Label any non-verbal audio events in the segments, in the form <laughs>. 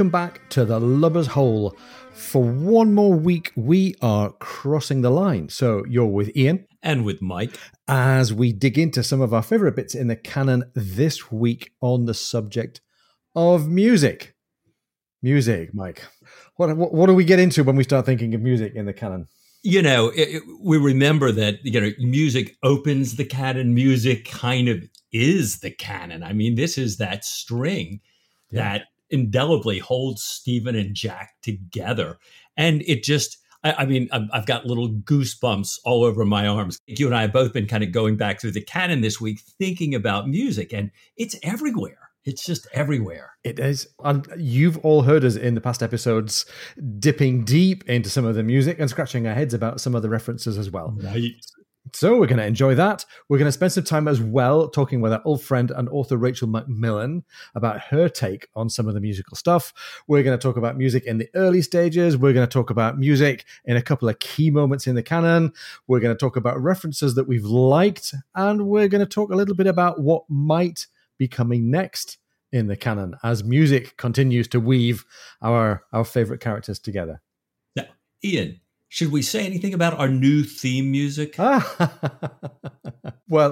welcome back to the Lubber's Hole. For one more week, we are crossing the line. So you're with Ian. And with Mike. As we dig into some of our favorite bits in the canon this week on the subject of music. Music, Mike. What, what, what do we get into when we start thinking of music in the canon? You know, it, it, we remember that, you know, music opens the canon, music kind of is the canon. I mean, this is that string yeah. that indelibly holds Stephen and Jack together. And it just, I, I mean, I've, I've, got little goosebumps all over my arms. You and I have both been kind of going back through the canon this week, thinking about music, and it's everywhere. It's just everywhere. It is. And you've all heard us in the past episodes dipping deep into some of the music and scratching our heads about some of the references as well. Right. So we're going to enjoy that. We're going to spend some time as well talking with our old friend and author Rachel McMillan about her take on some of the musical stuff. We're going to talk about music in the early stages. We're going to talk about music in a couple of key moments in the canon. We're going to talk about references that we've liked, and we're going to talk a little bit about what might be coming next in the canon as music continues to weave our our favorite characters together. Now, Ian, should we say anything about our new theme music? <laughs> well,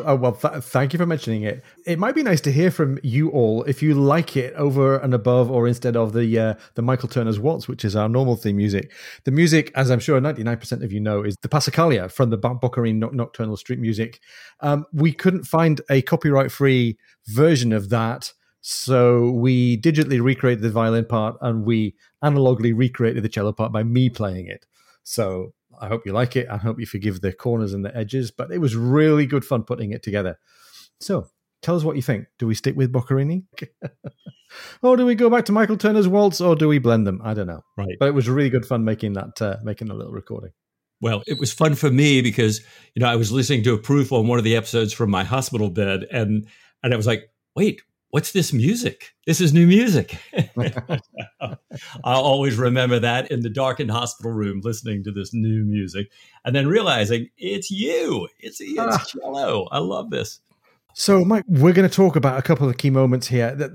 oh, well, th- thank you for mentioning it. It might be nice to hear from you all if you like it over and above, or instead of the uh, the Michael Turner's Waltz, which is our normal theme music. The music, as I'm sure 99% of you know, is the Passacaglia from the Boccherini Nocturnal Street Music. Um, we couldn't find a copyright free version of that. So we digitally recreated the violin part and we analogically recreated the cello part by me playing it. So I hope you like it. I hope you forgive the corners and the edges, but it was really good fun putting it together. So tell us what you think. Do we stick with Boccherini? <laughs> or do we go back to Michael Turner's waltz or do we blend them? I don't know. Right. But it was really good fun making that uh, making a little recording. Well, it was fun for me because, you know, I was listening to a proof on one of the episodes from my hospital bed and and I was like, wait, what's this music? This is new music. <laughs> <laughs> I'll always remember that in the darkened hospital room, listening to this new music, and then realizing it's you. It's it's ah. cello. I love this. So, Mike, we're going to talk about a couple of key moments here. That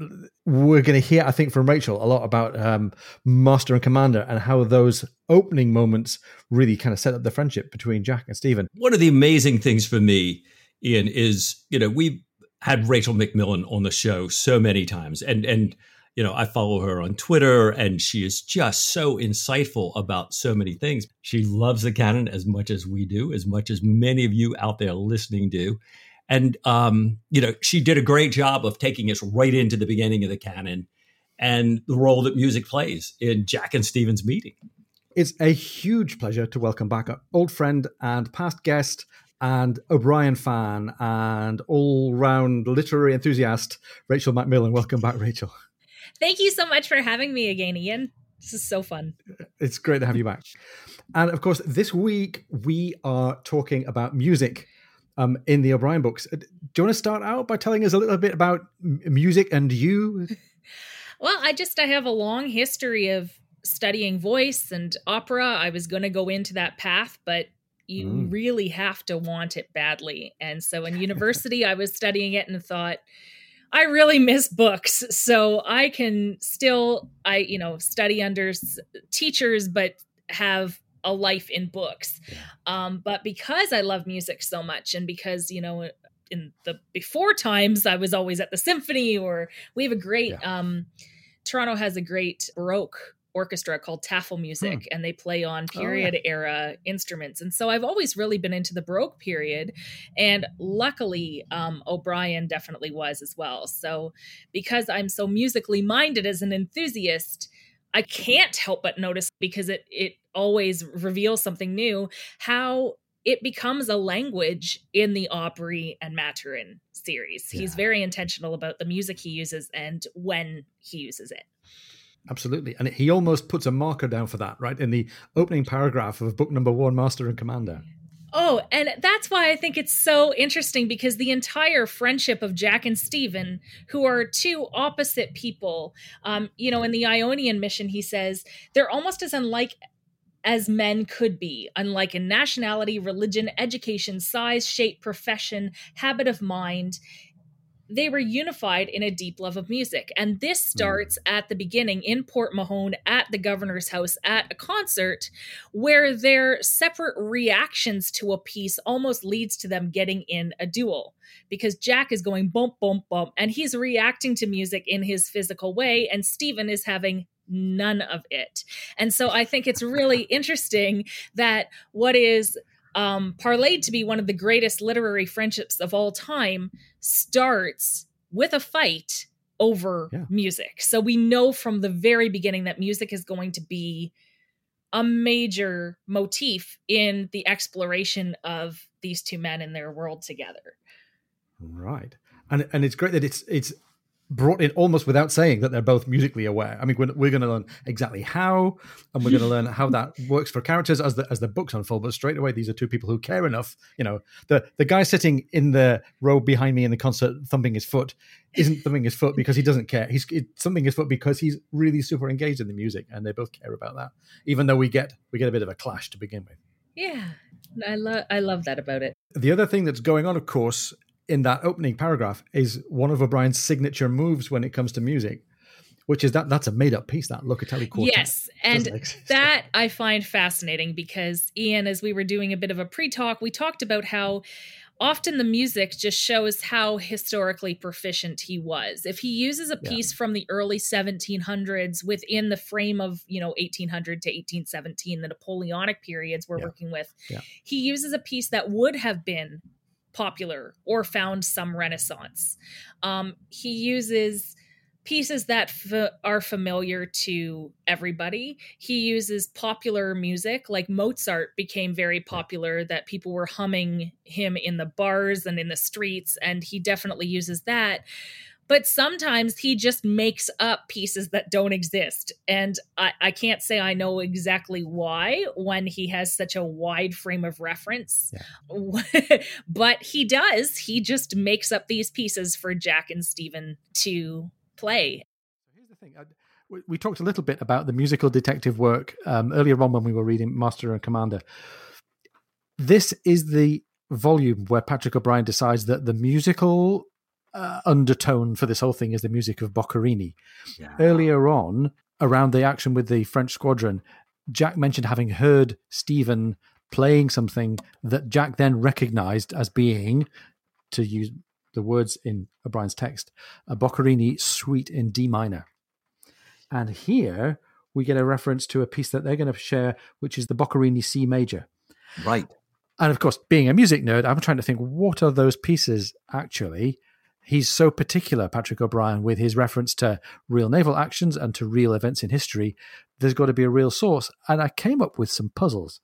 we're going to hear, I think, from Rachel a lot about um, Master and Commander and how those opening moments really kind of set up the friendship between Jack and Stephen. One of the amazing things for me, Ian, is you know we had Rachel McMillan on the show so many times, and and you know I follow her on Twitter, and she is just so insightful about so many things. She loves the canon as much as we do, as much as many of you out there listening do, and um, you know she did a great job of taking us right into the beginning of the canon and the role that music plays in Jack and Stephen's meeting. It's a huge pleasure to welcome back an old friend and past guest and O'Brian fan and all round literary enthusiast, Rachel McMillan. Welcome back, Rachel. Thank you so much for having me again, Ian. This is so fun. It's great to have you back. And of course, this week we are talking about music um, in the O'Brian books. Uh, do you want to start out by telling us a little bit about music and you? <laughs> well, I just I have a long history of studying voice and opera. I was going to go into that path, but you mm. really have to want it badly. And so in <laughs> university, I was studying it and thought, I really miss books. So I can still, I, you know, study under teachers, but have a life in books. Um, but because I love music so much and because, you know, in the before times, I was always at the symphony or we have a great, yeah. um, Toronto has a great Baroque orchestra called Tafelmusik hmm. and they play on period oh, yeah. era instruments and so i've always really been into the baroque period and luckily um, o'brian definitely was as well so because i'm so musically minded as an enthusiast i can't help but notice because it it always reveals something new how it becomes a language in the Aubrey and Maturin series. Yeah. He's very intentional about the music he uses and when he uses it. Absolutely. And he almost puts a marker down for that, right? In the opening paragraph of book number one, Master and Commander. Oh, and that's why I think it's so interesting because the entire friendship of Jack and Stephen, who are two opposite people, um, you know, in the Ionian mission, he says they're almost as unlike as men could be, unlike in nationality, religion, education, size, shape, profession, habit of mind they were unified in a deep love of music. And this hmm. starts at the beginning in Port Mahon at the governor's house at a concert where their separate reactions to a piece almost leads to them getting in a duel because Jack is going bump, bump, bump, and he's reacting to music in his physical way, and Stephen is having none of it. And so I think it's really <laughs> interesting that what is um, parlayed to be one of the greatest literary friendships of all time starts with a fight over yeah. music. So we know from the very beginning that music is going to be a major motif in the exploration of these two men and their world together. Right. And and it's great that it's it's brought in almost without saying that they're both musically aware. I mean, we're, we're going to learn exactly how, and we're going to learn how that works for characters as the as the books unfold. But straight away, these are two people who care enough. You know, the the guy sitting in the row behind me in the concert, thumping his foot, isn't thumping his foot because he doesn't care. He's thumping his foot because he's really super engaged in the music, and they both care about that. Even though we get we get a bit of a clash to begin with. Yeah, I love I love that about it. The other thing that's going on, of course, in that opening paragraph is one of O'Brian's signature moves when it comes to music, which is that that's a made up piece, that Locatelli quartet. Yes. And that I find fascinating because Ian, as we were doing a bit of a pre talk, we talked about how often the music just shows how historically proficient he was. If he uses a piece yeah. from the early 1700s within the frame of, you know, 1800 to 1817, the Napoleonic periods we're yeah. working with, yeah. he uses a piece that would have been popular or found some renaissance. Um, he uses pieces that f- are familiar to everybody. He uses popular music, like Mozart became very popular, that people were humming him in the bars and in the streets, and he definitely uses that but sometimes he just makes up pieces that don't exist. And I, I, can't say I know exactly why when he has such a wide frame of reference. Yeah. <laughs> but he does. He just makes up these pieces for Jack and Stephen to play. Here's the thing. I, we, we, talked a little bit about the musical detective work um, earlier on when we were reading Master and Commander. This is the volume where Patrick o'brian decides that the musical uh, undertone for this whole thing is the music of Boccherini. Yeah. Earlier on, around the action with the French squadron, Jack mentioned having heard Stephen playing something that Jack then recognized as being, to use the words in O'Brian's text, a Boccherini suite in D minor. And here we get a reference to a piece that they're going to share, which is the Boccherini C major. Right. And of course, being a music nerd, I'm trying to think what are those pieces actually? He's so particular, Patrick O'Brian, with his reference to real naval actions and to real events in history. There's got to be a real source. And I came up with some puzzles.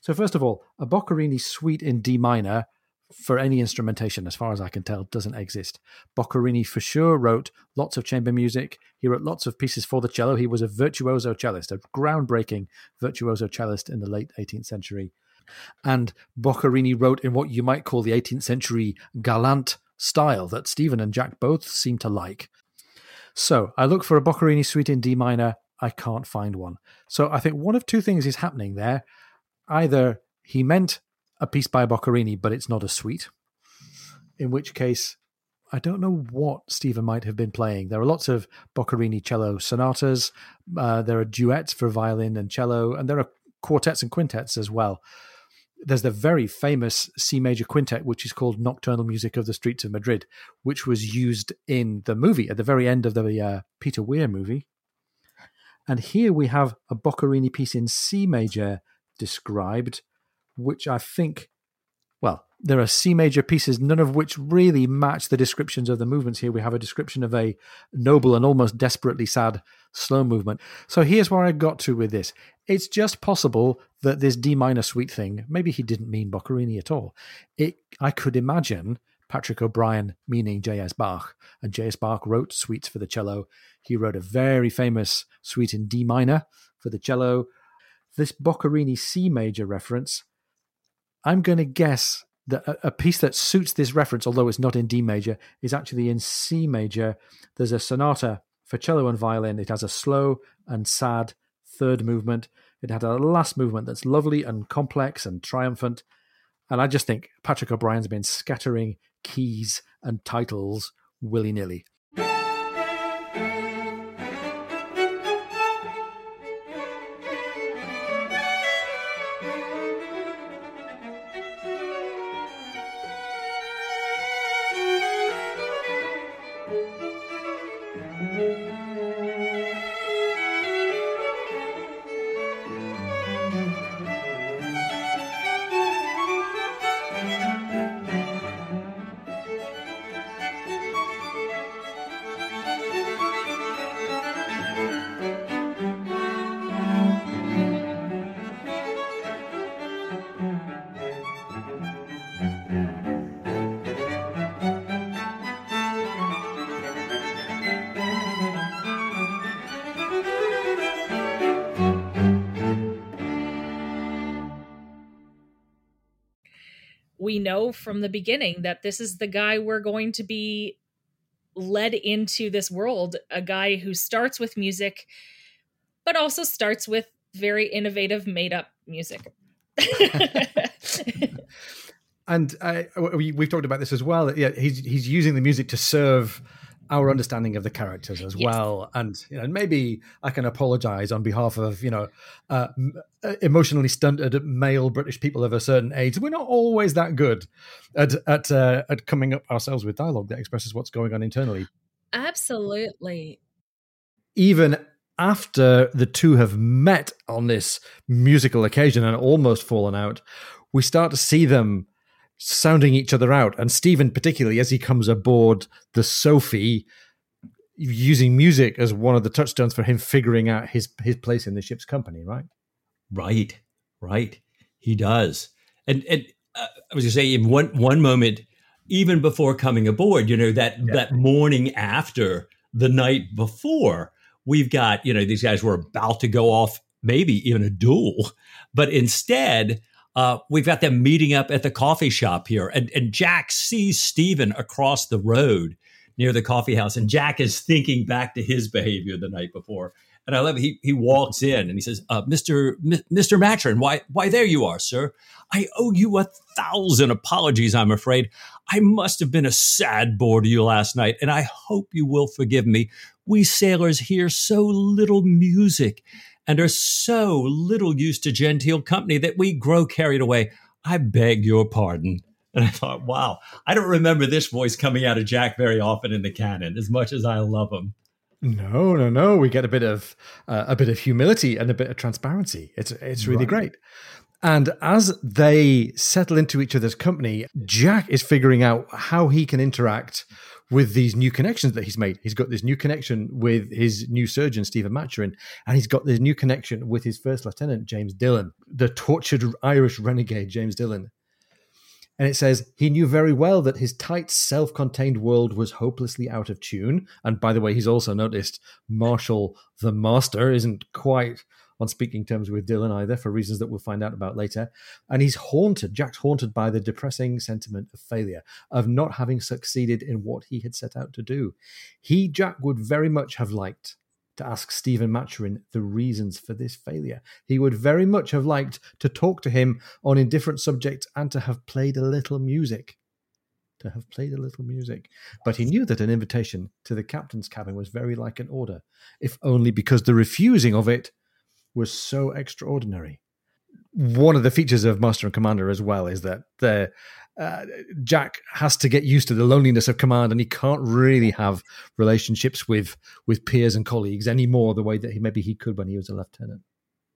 So, first of all, a Boccherini suite in D minor for any instrumentation, as far as I can tell, doesn't exist. Boccherini for sure wrote lots of chamber music. He wrote lots of pieces for the cello. He was a virtuoso cellist, a groundbreaking virtuoso cellist in the late 18th century. And Boccherini wrote in what you might call the 18th century galant style that Stephen and Jack both seem to like. So I look for a Boccherini suite in D minor. I can't find one. So I think one of two things is happening there. Either he meant a piece by Boccherini, but it's not a suite, in which case I don't know what Stephen might have been playing. There are lots of Boccherini cello sonatas. Uh, there are duets for violin and cello, and there are quartets and quintets as well there's the very famous C major quintet, which is called Nocturnal Music of the Streets of Madrid, which was used in the movie at the very end of the uh, Peter Weir movie. And here we have a Boccherini piece in C major described, which I think, well, there are C major pieces, none of which really match the descriptions of the movements here. We have a description of a noble and almost desperately sad slow movement. So here's where I got to with this. It's just possible that this D minor suite thing, maybe he didn't mean Boccherini at all. It, I could imagine Patrick O'Brian meaning J.S. Bach, and J.S. Bach wrote suites for the cello. He wrote a very famous suite in D minor for the cello. This Boccherini C major reference, I'm going to guess a piece that suits this reference, although it's not in D major, is actually in C major. There's a sonata for cello and violin. It has a slow and sad third movement. It had a last movement that's lovely and complex and triumphant. And I just think Patrick O'Brian's been scattering keys and titles willy nilly. Know from the beginning that this is the guy we're going to be led into this world a guy who starts with music but also starts with very innovative made up music. <laughs> And uh, we, we've talked about this as well yeah he's he's using the music to serve our understanding of the characters as yes. well. And you know, maybe I can apologize on behalf of you know uh, uh, emotionally stunted male British people of a certain age. We're not always that good at at uh, at coming up ourselves with dialogue that expresses what's going on internally. Absolutely. Even after the two have met on this musical occasion and almost fallen out, we start to see them sounding each other out. And Stephen, particularly as he comes aboard the Sophie, using music as one of the touchstones for him figuring out his his place in the ship's company, right? Right, right. He does. And and uh, I was going to say, in one one moment, even before coming aboard, you know that yeah. that morning after the night before, we've got you know these guys were about to go off, maybe even a duel, but instead uh, we've got them meeting up at the coffee shop here, and, and Jack sees Stephen across the road near the coffee house, and Jack is thinking back to his behavior the night before. And I love it. He he walks in and he says, uh, "Mister M- Mister Maturin, why why there you are, sir? I owe you a thousand apologies. I'm afraid I must have been a sad bore to you last night, and I hope you will forgive me. We sailors hear so little music, and are so little used to genteel company that we grow carried away. I beg your pardon. And I thought, wow, I don't remember this voice coming out of Jack very often in the canon, as much as I love him. No, no, no. We get a bit of uh, a bit of humility and a bit of transparency. It's it's really right. great. And as they settle into each other's company, Jack is figuring out how he can interact with these new connections that he's made. He's got this new connection with his new surgeon, Stephen Maturin, and he's got this new connection with his first lieutenant, James Dillon, the tortured Irish renegade, James Dillon. And it says, he knew very well that his tight, self contained world was hopelessly out of tune. And by the way, he's also noticed Marshall the Master isn't quite on speaking terms with Dillon either, for reasons that we'll find out about later. And he's haunted, Jack's haunted by the depressing sentiment of failure, of not having succeeded in what he had set out to do. He, Jack, would very much have liked to ask Stephen Maturin the reasons for this failure. He would very much have liked to talk to him on indifferent subjects and to have played a little music. To have played a little music. But he knew that an invitation to the captain's cabin was very like an order, if only because the refusing of it was so extraordinary. One of the features of Master and Commander as well is that the uh, Jack has to get used to the loneliness of command, and he can't really have relationships with with peers and colleagues anymore the way that he maybe he could when he was a lieutenant.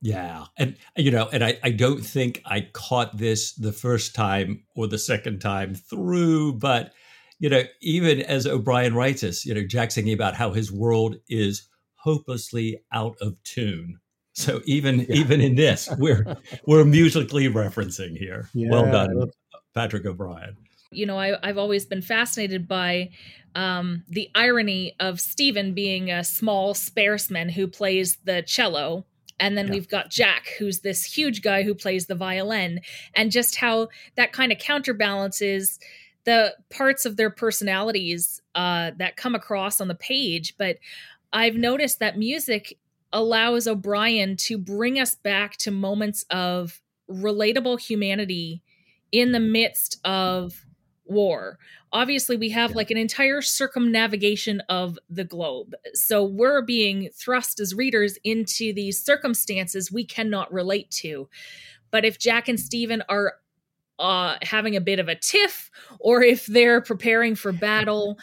Yeah, and you know, and I, I don't think I caught this the first time or the second time through, but you know, even as O'Brian writes us, you know, Jack's thinking about how his world is hopelessly out of tune. So even yeah. even in this, we're we're musically referencing here. Yeah. Well done, Patrick O'Brian. You know, I, have always been fascinated by um, the irony of Stephen being a small sparesman who plays the cello. And then yeah. we've got Jack, who's this huge guy who plays the violin, and just how that kind of counterbalances the parts of their personalities uh, that come across on the page. But I've noticed that music allows O'Brian to bring us back to moments of relatable humanity in the midst of war. Obviously, we have Yeah. like an entire circumnavigation of the globe. So we're being thrust as readers into these circumstances we cannot relate to. But if Jack and Stephen are uh, having a bit of a tiff, or if they're preparing for battle,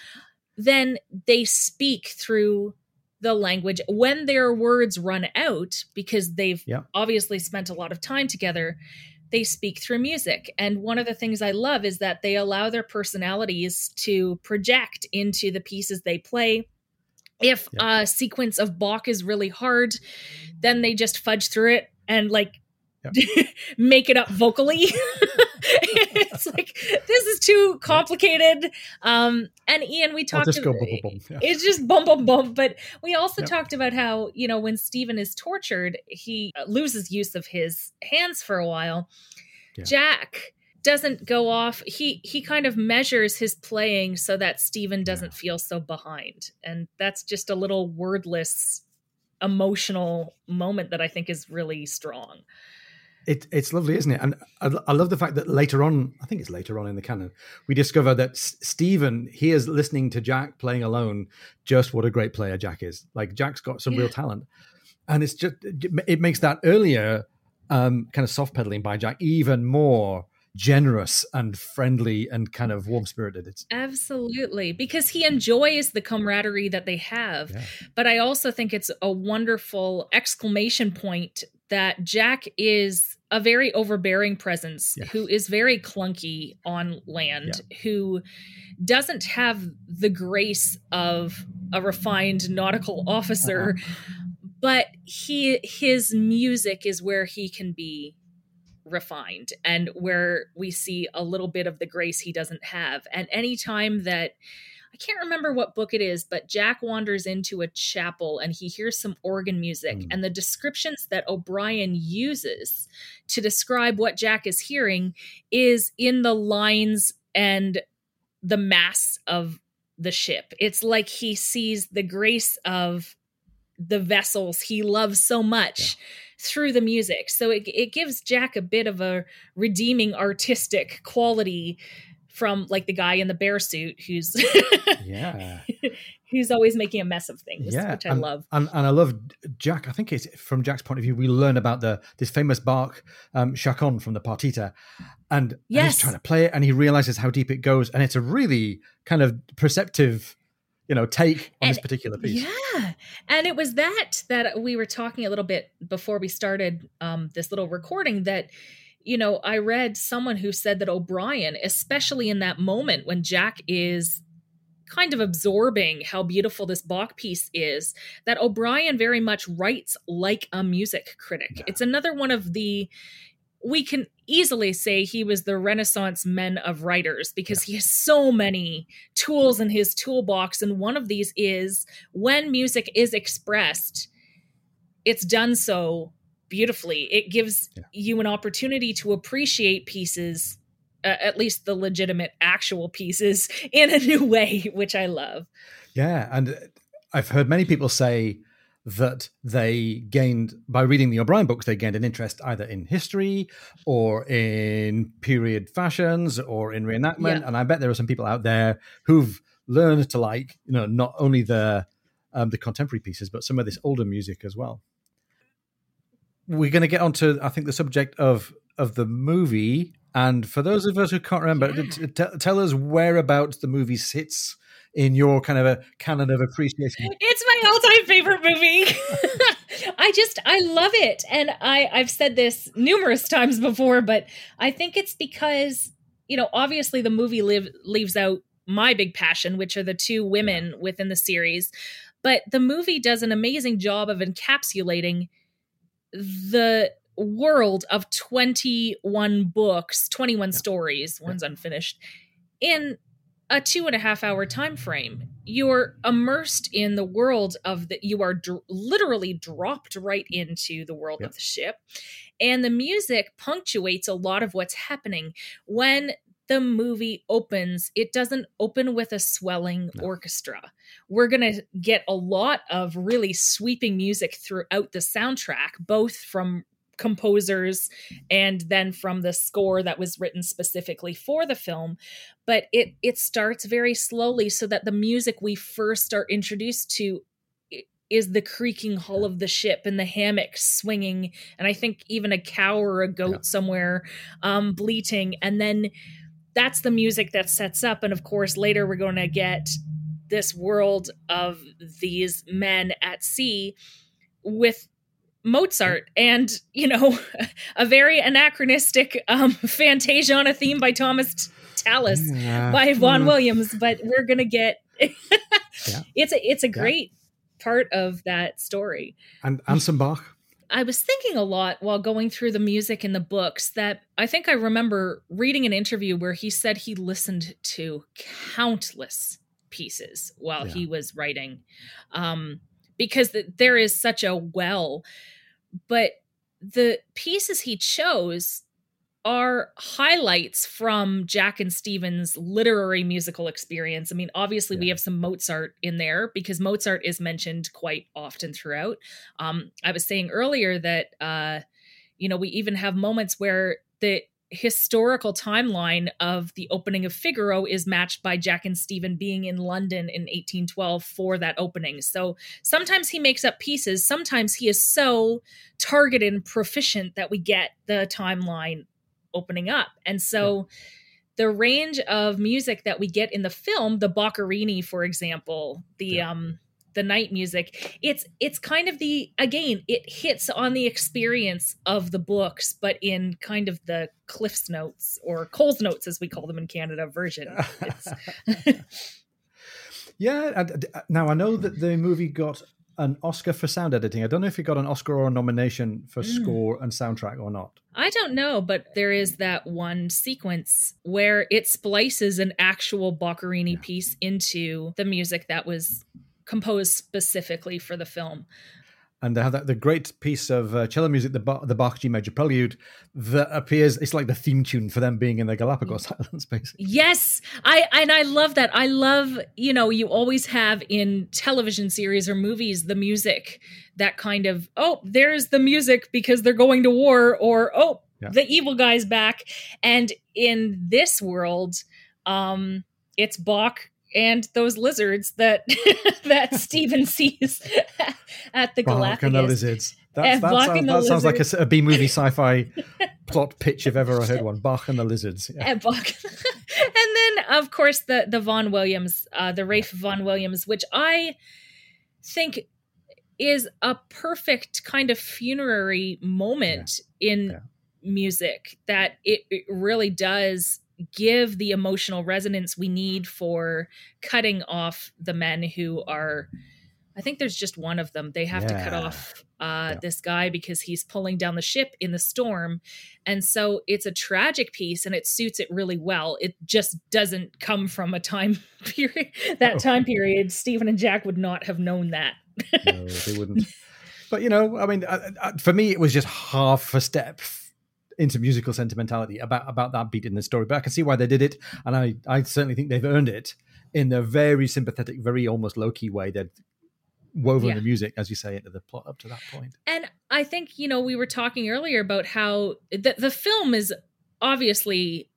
then they speak through the language. When their words run out, because they've Yeah. obviously spent a lot of time together, they speak through music. And one of the things I love is that they allow their personalities to project into the pieces they play. If Yeah. a sequence of Bach is really hard, then they just fudge through it and like <laughs> make it up vocally. <laughs> it's like this is too complicated. Um and Ian, we talked just go about- bum, bum, bum. Yeah. it's just bum bum bum but we also Yep. talked about how you know when stephen is tortured he uh, loses use of his hands for a while Yeah. jack doesn't go off he he kind of measures his playing so that stephen doesn't feel so behind and that's just a little wordless emotional moment that i think is really strong It, it's lovely, isn't it? And I, I love the fact that later on, I think it's later on in the canon, we discover that S- Stephen is listening to Jack playing alone just what a great player Jack is. Like Jack's got some real talent, and it's just it makes that earlier um, kind of soft pedaling by Jack even more generous and friendly and kind of warm spirited. It's Absolutely, because he enjoys the camaraderie that they have. Yeah. But I also think it's a wonderful exclamation point that Jack is a very overbearing presence Yeah. who is very clunky on land, who doesn't have the grace of a refined nautical <laughs> officer, uh-huh. but he his music is where he can be refined and where we see a little bit of the grace he doesn't have. And anytime that I can't remember what book it is, but Jack wanders into a chapel and he hears some organ music, Mm. and the descriptions that O'Brian uses to describe what Jack is hearing is in the lines and the mass of the ship. It's like he sees the grace of the vessels he loves so much through the music. So it, it gives Jack a bit of a redeeming artistic quality from like the guy in the bear suit who's yeah, <laughs> who's always making a mess of things, Yeah, which I and- love. and and I love Jack. I think it's from Jack's point of view. We learn about the this famous Bach um, Chaconne from the Partita, and, and he's trying to play it, and he realizes how deep it goes, and it's a really kind of perceptive, you know, take on this particular piece. Yeah. And it was that that we were talking a little bit before we started um, this little recording that, you know, I read someone who said that O'Brian, especially in that moment when Jack is kind of absorbing how beautiful this Bach piece is, that O'Brian very much writes like a music critic. Yeah. It's another one of the we can easily say he was the renaissance men of writers because he has so many tools in his toolbox and one of these is when music is expressed it's done so beautifully it gives Yeah. you an opportunity to appreciate pieces uh, at least the legitimate actual pieces <laughs> in a new way which i love Yeah, and I've heard many people say that they gained by reading the O'Brian books, they gained an interest either in history or in period fashions or in reenactment. Yeah. And I bet there are some people out there who've learned to like, you know, not only the um, the contemporary pieces, but some of this older music as well. We're going to get onto, I think, the subject of of the movie. And for those of us who can't remember, Yeah. t- t- tell us whereabouts the movie sits in your kind of a canon of appreciation. It's my all-time favorite movie. <laughs> I just I love it. And I I've said this numerous times before, but I think it's because, you know, obviously the movie live leaves out my big passion, which are the two women within the series. But the movie does an amazing job of encapsulating the world of 21 books, 21 stories, one's unfinished, in a two and a half hour time frame you're immersed in the world of the you are dr- literally dropped right into the world Yep. of the ship. And the music punctuates a lot of what's happening. When the movie opens it doesn't open with a swelling No. orchestra we're going to get a lot of really sweeping music throughout the soundtrack both from composers and then from the score that was written specifically for the film but it it starts very slowly so that the music we first are introduced to is the creaking hull of the ship and the hammock swinging and i think even a cow or a goat yeah. somewhere um bleating and then that's the music that sets up and of course later we're going to get this world of these men at sea with Mozart and you know <laughs> a very anachronistic um, <laughs> Fantasia on a theme by Thomas Tallis yeah. by Vaughan mm. Williams, but we're gonna get <laughs> yeah. it's a it's a great part of that story. And and some Bach. I was thinking a lot while going through the music in the books that I think I remember reading an interview where he said he listened to countless pieces while he was writing. Um, because the, there is such a well but the pieces he chose are highlights from Jack and Stephen's literary musical experience. I mean, obviously, yeah. we have some Mozart in there because Mozart is mentioned quite often throughout. Um, I was saying earlier that, uh, you know, we even have moments where the historical timeline of the opening of Figaro is matched by Jack and Stephen being in London in 1812 for that opening. So sometimes he makes up pieces, sometimes he is so targeted and proficient that we get the timeline opening up. And so yeah. the range of music that we get in the film, the Boccherini, for example, the yeah. um the night music it's it's kind of the again it hits on the experience of the books but in kind of the cliffs notes or coles notes as we call them in canada version <laughs> yeah now i know that the movie got an oscar for sound editing i don't know if it got an oscar or a nomination for mm. score and soundtrack or not I don't know, but there is that one sequence where it splices an actual Boccherini yeah. piece into the music that was composed specifically for the film. And they have that, the great piece of uh, cello music, the, the Bach G major prelude, that appears. It's like the theme tune for them being in the Galapagos <laughs> Islands, basically. Yes, I and I love that. I love you know you always have in television series or movies the music that kind of oh there's the music because they're going to war or oh yeah. the evil guy's back, and in this world, um, it's Bach and those lizards that <laughs> that Stephen sees <laughs> at the Galapagos. And the lizards. That's, that, sounds, that sounds, like a, a B movie <laughs> sci-fi plot pitch if ever I heard one. Bach and the lizards. Yeah. And, Bach. and then of course the the Vaughan Williams, uh, the Ralph Vaughan Williams, which I think is a perfect kind of funerary moment yeah. in yeah. music that it, it really does give the emotional resonance we need for cutting off the men who are I think there's just one of them. They have yeah. to cut off uh, yeah. this guy because he's pulling down the ship in the storm. And so it's a tragic piece and it suits it really well. It just doesn't come from a time <laughs> period. that oh. time period, Stephen and Jack would not have known that. no, they wouldn't. <laughs> But, you know, I mean, for me, it was just half a step into musical sentimentality about about that beat in the story. But I can see why they did it, and I I certainly think they've earned it in a very sympathetic, very almost low key way. They're woven yeah. the music, as you say, into the plot up to that point. And I think you know we were talking earlier about how the the film is obviously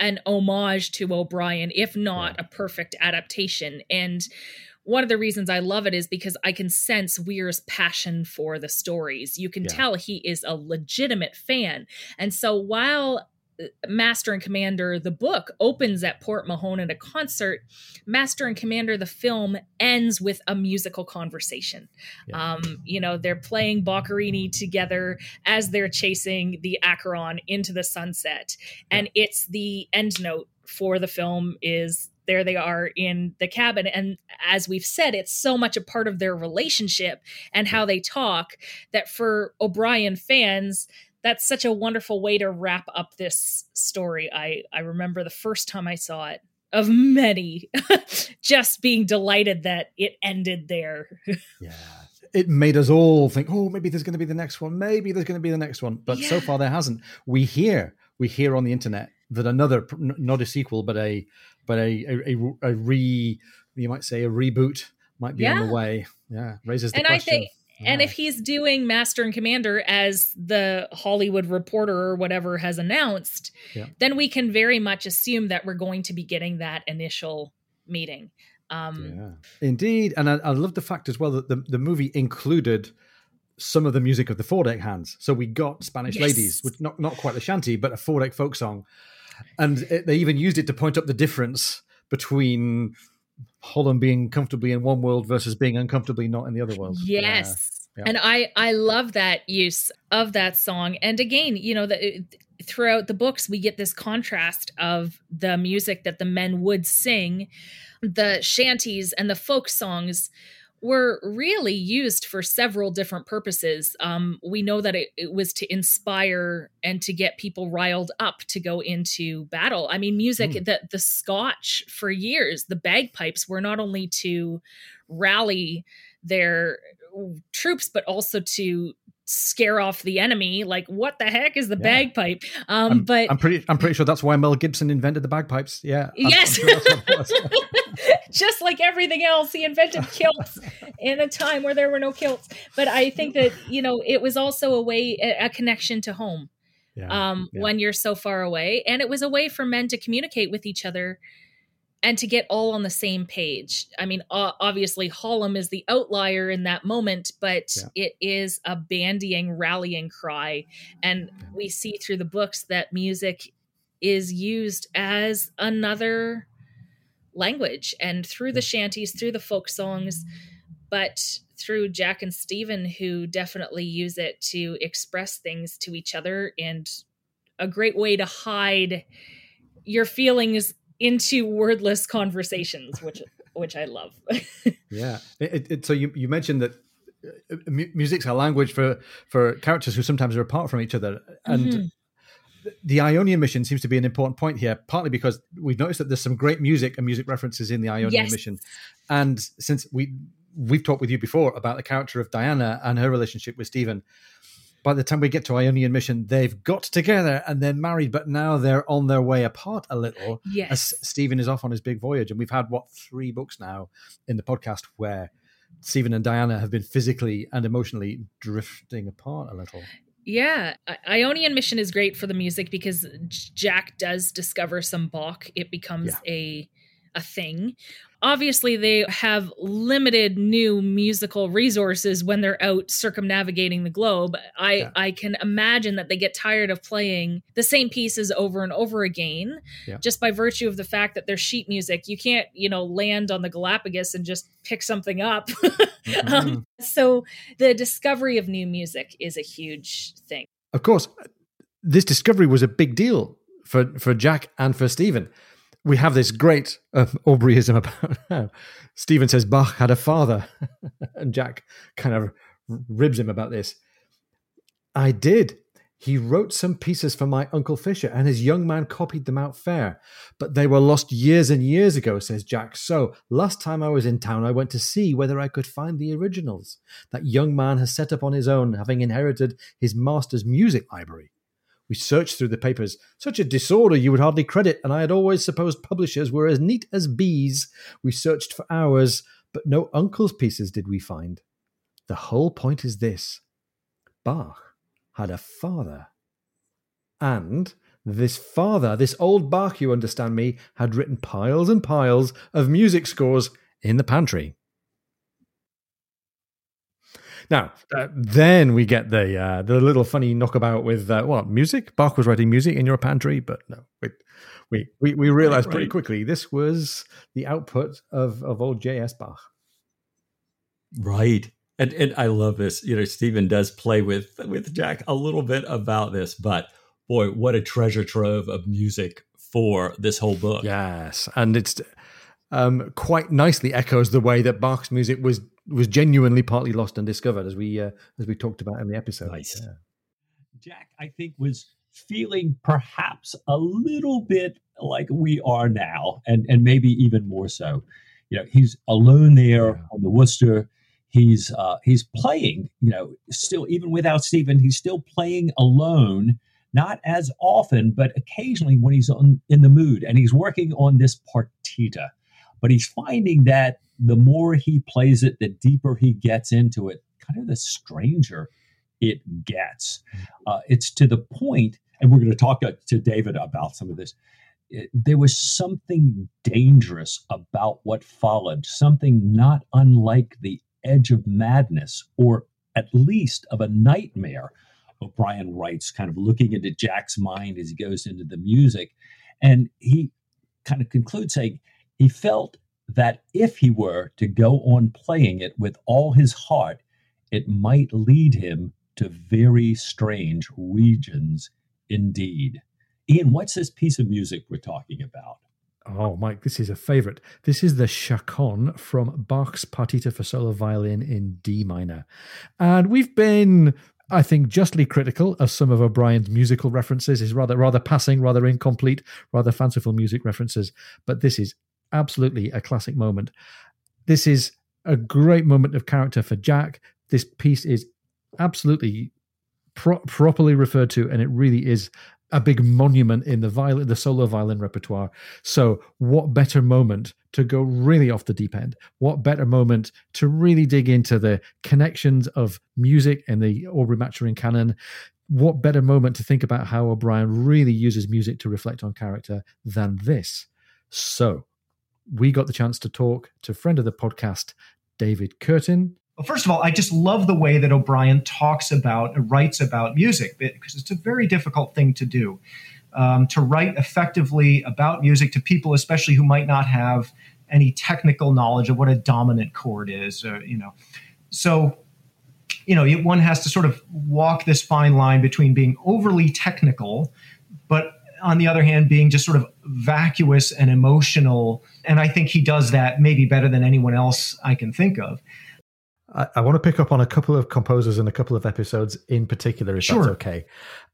an homage to O'Brian, if not yeah. a perfect adaptation, and one of the reasons I love it is because I can sense Weir's passion for the stories. You can yeah. tell he is a legitimate fan. And so while uh, Master and Commander, the book, opens at Port Mahon at a concert. Master and Commander, the film, ends with a musical conversation. Yeah. Um, you know, they're playing Boccherini together as they're chasing the Acheron into the sunset. And yeah. it's the end note for the film is there they are in the cabin. And as we've said it's so much a part of their relationship and how they talk that for O'Brian fans that's such a wonderful way to wrap up this story. I i remember the first time i saw it of many <laughs> just being delighted that it ended there. <laughs> Yeah. It made us all think oh maybe there's going to be the next one. Maybe there's going to be the next one. But yeah. so far there hasn't. We hear we hear on the internet that another not a sequel but a but a a, a, a re you might say a reboot might be yeah. on the way. Yeah, raises the and question. I think And if he's doing Master and Commander as the Hollywood Reporter or whatever has announced, yeah. then we can very much assume that we're going to be getting that initial meeting. Um, yeah. Indeed. And I, I love the fact as well that the, the movie included some of the music of the four deck hands. So we got Spanish yes. Ladies, which not, not quite a shanty, but a four deck folk song. And it, they even used it to point up the difference between Hollom being comfortably in one world versus being uncomfortably not in the other world. Yes. Yeah. And I I love that use of that song. And again, you know, the, throughout the books we get this contrast of the music that the men would sing, the shanties and the folk songs were really used for several different purposes. Um, we know that it, it, was to inspire and to get people riled up to go into battle. I mean, music, mm. the, the Scotch for years, the bagpipes were not only to rally their troops, but also to scare off the enemy. Like, what the heck is the yeah. bagpipe? Um, I'm, but I'm pretty, I'm pretty sure that's why Mel Gibson invented the bagpipes. Yeah. I'm, yes. I'm sure <laughs> Just like everything else, he invented kilts <laughs> in a time where there were no kilts. But I think that you know it was also a way, a, a connection to home. Yeah, um, yeah. when you're so far away, and it was a way for men to communicate with each other and to get all on the same page. I mean, obviously, Hollom is the outlier in that moment, but yeah. it is a bandying, rallying cry. And we see through the books that music is used as another language and through the shanties, through the folk songs, but through Jack and Stephen, who definitely use it to express things to each other and a great way to hide your feelings into wordless conversations, which which I love. <laughs> yeah. It, it, so you you mentioned that uh, music's a language for for characters who sometimes are apart from each other, and mm-hmm. the Ionian mission seems to be an important point here. Partly because we've noticed that there's some great music and music references in the Ionian yes. mission, and since we we've talked with you before about the character of Diana and her relationship with Stephen by the time we get to Ionian Mission, they've got together and they're married, but now they're on their way apart a little. Yes. As Stephen is off on his big voyage. And we've had, what, three books now in the podcast where Stephen and Diana have been physically and emotionally drifting apart a little. Yeah, Ionian Mission is great for the music because Jack does discover some Bach. It becomes yeah. a a thing obviously they have limited new musical resources when they're out circumnavigating the globe i yeah. i can imagine that they get tired of playing the same pieces over and over again yeah. just by virtue of the fact that they're sheet music you can't you know land on the galapagos and just pick something up <laughs> mm-hmm. um, so the discovery of new music is a huge thing of course this discovery was a big deal for for jack and for stephen we have this great uh, <laughs> Aubreyism about how Stephen says Bach had a father, <laughs> and Jack kind of ribs him about this. I did. He wrote some pieces for my Uncle Fisher, and his young man copied them out fair. But they were lost years and years ago, says Jack. So, last time I was in town, I went to see whether I could find the originals. That young man has set up on his own, having inherited his master's music library. We searched through the papers. Such a disorder you would hardly credit, and I had always supposed publishers were as neat as bees. We searched for hours, but no uncle's pieces did we find. The whole point is this Bach had a father. And this father, this old Bach, you understand me, had written piles and piles of music scores in the pantry. Now, uh, then we get the uh, the little funny knockabout with uh, what music? Bach was writing music in your pantry, but no, we we we, we realized right, pretty quickly this was the output of of old J.S. Bach. Right, and and I love this. You know, Stephen does play with with Jack a little bit about this, but boy, what a treasure trove of music for this whole book. Yes, and it's um, quite nicely echoes the way that Bach's music was was genuinely partly lost and discovered, as we uh, as we talked about in the episode. Nice. Yeah. Jack, I think, was feeling perhaps a little bit like we are now, and and maybe even more so. You know, he's alone there yeah. on the Worcester. He's uh, he's playing. You know, still even without Stephen, he's still playing alone. Not as often, but occasionally when he's on in the mood, and he's working on this partita. But he's finding that the more he plays it, the deeper he gets into it, kind of the stranger it gets. Uh, it's to the point, and we're going to talk to David about some of this. It, there was something dangerous about what followed, something not unlike the edge of madness, or at least of a nightmare. O'Brian writes, kind of looking into Jack's mind as he goes into the music. And he kind of concludes saying he felt that if he were to go on playing it with all his heart, it might lead him to very strange regions indeed. Ian, what's this piece of music we're talking about? Oh, Mike, this is a favorite. This is the Chaconne from Bach's Partita for solo violin in D minor. And we've been, I think, justly critical of some of O'Brian's musical references, his rather rather passing, rather incomplete, rather fanciful music references. But this is absolutely a classic moment. This is a great moment of character for Jack. This piece is absolutely pro- properly referred to, and it really is a big monument in the violin, the solo violin repertoire. So, what better moment to go really off the deep end? What better moment to really dig into the connections of music and the Aubrey Maturin canon? What better moment to think about how O'Brian really uses music to reflect on character than this? So, we got the chance to talk to friend of the podcast, David Curtin, well, first of all, I just love the way that O'Brian talks about, writes about music, because it's a very difficult thing to do. Um, to write effectively about music to people, especially who might not have any technical knowledge of what a dominant chord is, or, you know. So, you know, one has to sort of walk this fine line between being overly technical, on the other hand, being just sort of vacuous and emotional. And I think he does that maybe better than anyone else I can think of. I, I, want to pick up on a couple of composers and a couple of episodes in particular, if sure. that's okay.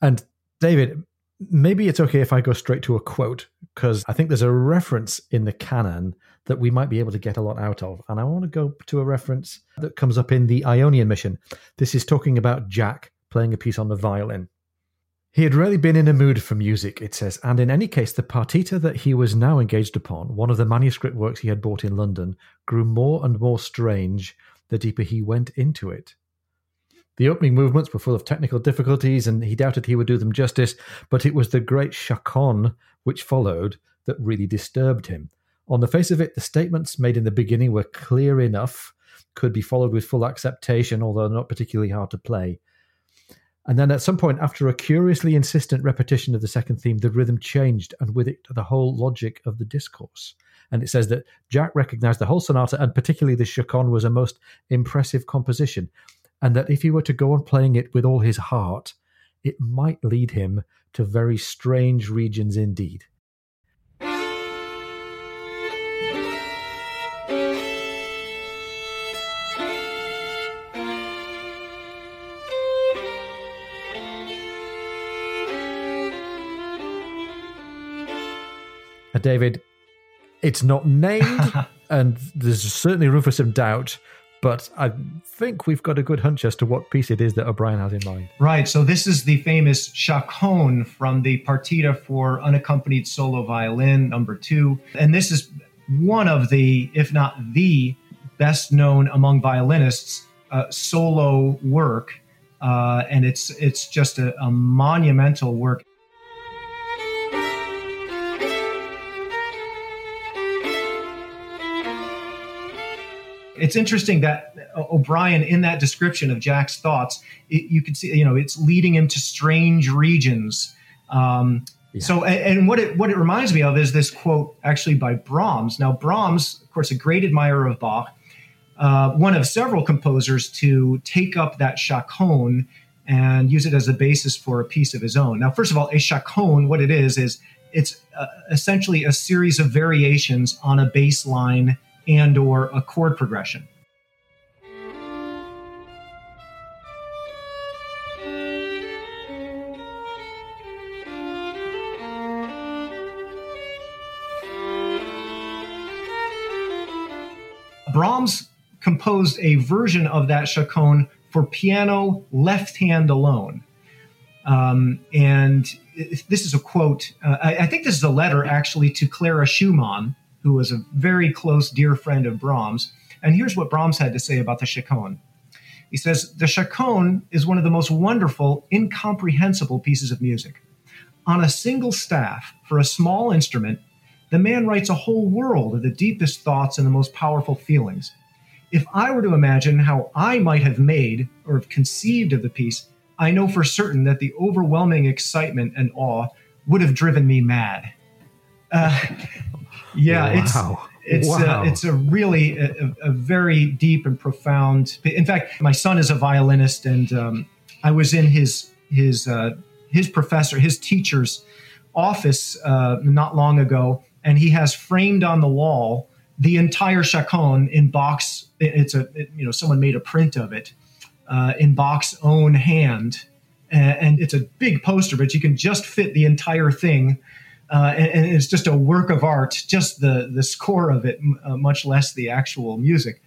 And David, maybe it's okay if I go straight to a quote because I think there's a reference in the canon that we might be able to get a lot out of. And I want to go to a reference that comes up in the Ionian mission. This is talking about Jack playing a piece on the violin. He had really been in a mood for music, it says, and in any case, the partita that he was now engaged upon, one of the manuscript works he had bought in London, grew more and more strange the deeper he went into it. The opening movements were full of technical difficulties, and he doubted he would do them justice, but it was the great chaconne which followed that really disturbed him. On the face of it, the statements made in the beginning were clear enough, could be followed with full acceptation, although not particularly hard to play. And then at some point, after a curiously insistent repetition of the second theme, the rhythm changed, and with it, the whole logic of the discourse. And it says that Jack recognized the whole sonata and particularly the chaconne was a most impressive composition, and that if he were to go on playing it with all his heart, it might lead him to very strange regions indeed. David, it's not named, <laughs> and there's certainly room for some doubt. But I think we've got a good hunch as to what piece it is that O'Brian has in mind. Right. So this is the famous Chaconne from the Partita for unaccompanied solo violin, number two, and this is one of the, if not the best known among violinists, uh, solo work, uh, and it's it's just a, a monumental work. It's interesting that O'Brian, in that description of Jack's thoughts, it, you can see, you know, it's leading him to strange regions. Um, yeah. So, and, and, what it what it reminds me of is this quote actually by Brahms. Now, Brahms, of course, a great admirer of Bach, uh, one of several composers to take up that chaconne and use it as a basis for a piece of his own. Now, first of all, a chaconne, what it is is it's uh, essentially a series of variations on a bass line and or a chord progression. Brahms composed a version of that chaconne for piano left hand alone. Um, and this is a quote, uh, I, I, think this is a letter actually to Clara Schumann, who was a very close, dear friend of Brahms. And here's what Brahms had to say about the chaconne. He says the chaconne is one of the most wonderful, incomprehensible pieces of music. On a single staff for a small instrument, the man writes a whole world of the deepest thoughts and the most powerful feelings. If I were to imagine how I might have made or have conceived of the piece, I know for certain that the overwhelming excitement and awe would have driven me mad. Uh, yeah, wow. it's it's wow. a, it's a really a, a, very deep and profound. In fact, my son is a violinist, and um, I was in his his uh, his professor, his teacher's office uh, not long ago, and he has framed on the wall the entire chaconne in Bach's. It's a it, you know someone made a print of it uh, in Bach's own hand, and, and, it's a big poster, but you can just fit the entire thing. Uh, and, and, it's just a work of art, just the the score of it, uh, much less the actual music.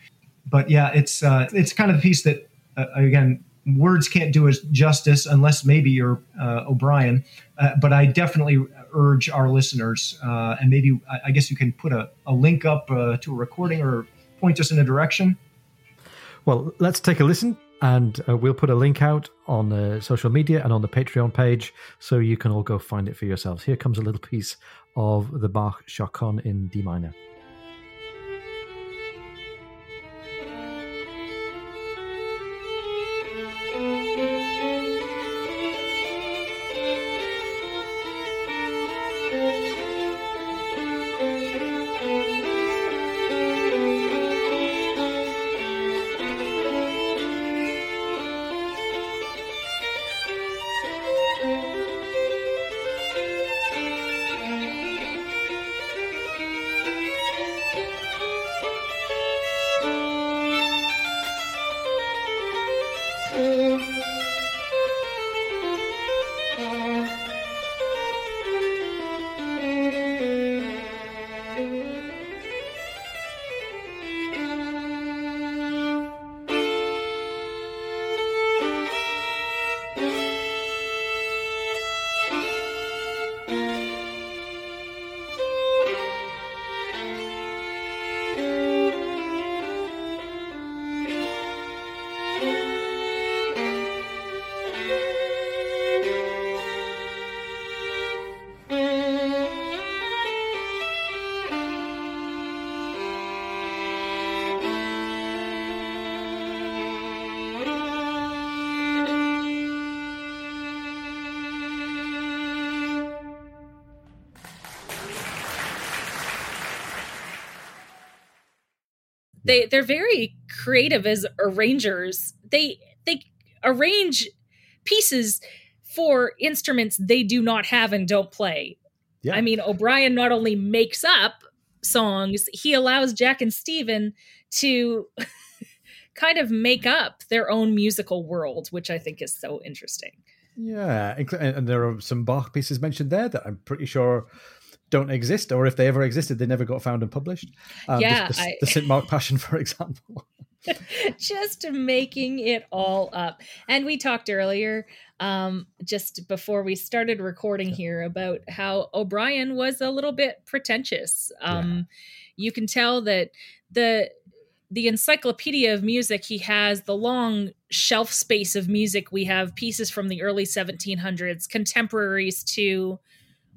But yeah, it's uh, it's kind of a piece that uh, again words can't do it justice unless maybe you're uh, O'Brian. Uh, but I definitely urge our listeners, and maybe I, guess you can put a, a link up to a recording or point us in a direction. Well, let's take a listen, and uh, we'll put a link out on the social media and on the Patreon page so you can all go find it for yourselves. Here comes a little piece of the Bach Chaconne in D minor. They they're very creative as arrangers. They they arrange pieces for instruments they do not have and don't play. Yeah. I mean, O'Brian not only makes up songs, he allows Jack and Stephen to <laughs> kind of make up their own musical world, which I think is so interesting. Yeah, and there are some Bach pieces mentioned there that I'm pretty sure don't exist, or if they ever existed, they never got found and published. Um, yeah, the, the, I... the St. Mark Passion, <laughs> for example. <laughs> just making it all up. And we talked earlier, um, just before we started recording yeah. here, about how O'Brian was a little bit pretentious. Um, yeah. You can tell that the the encyclopedia of music he has the long shelf space of music we have pieces from the early 1700s contemporaries to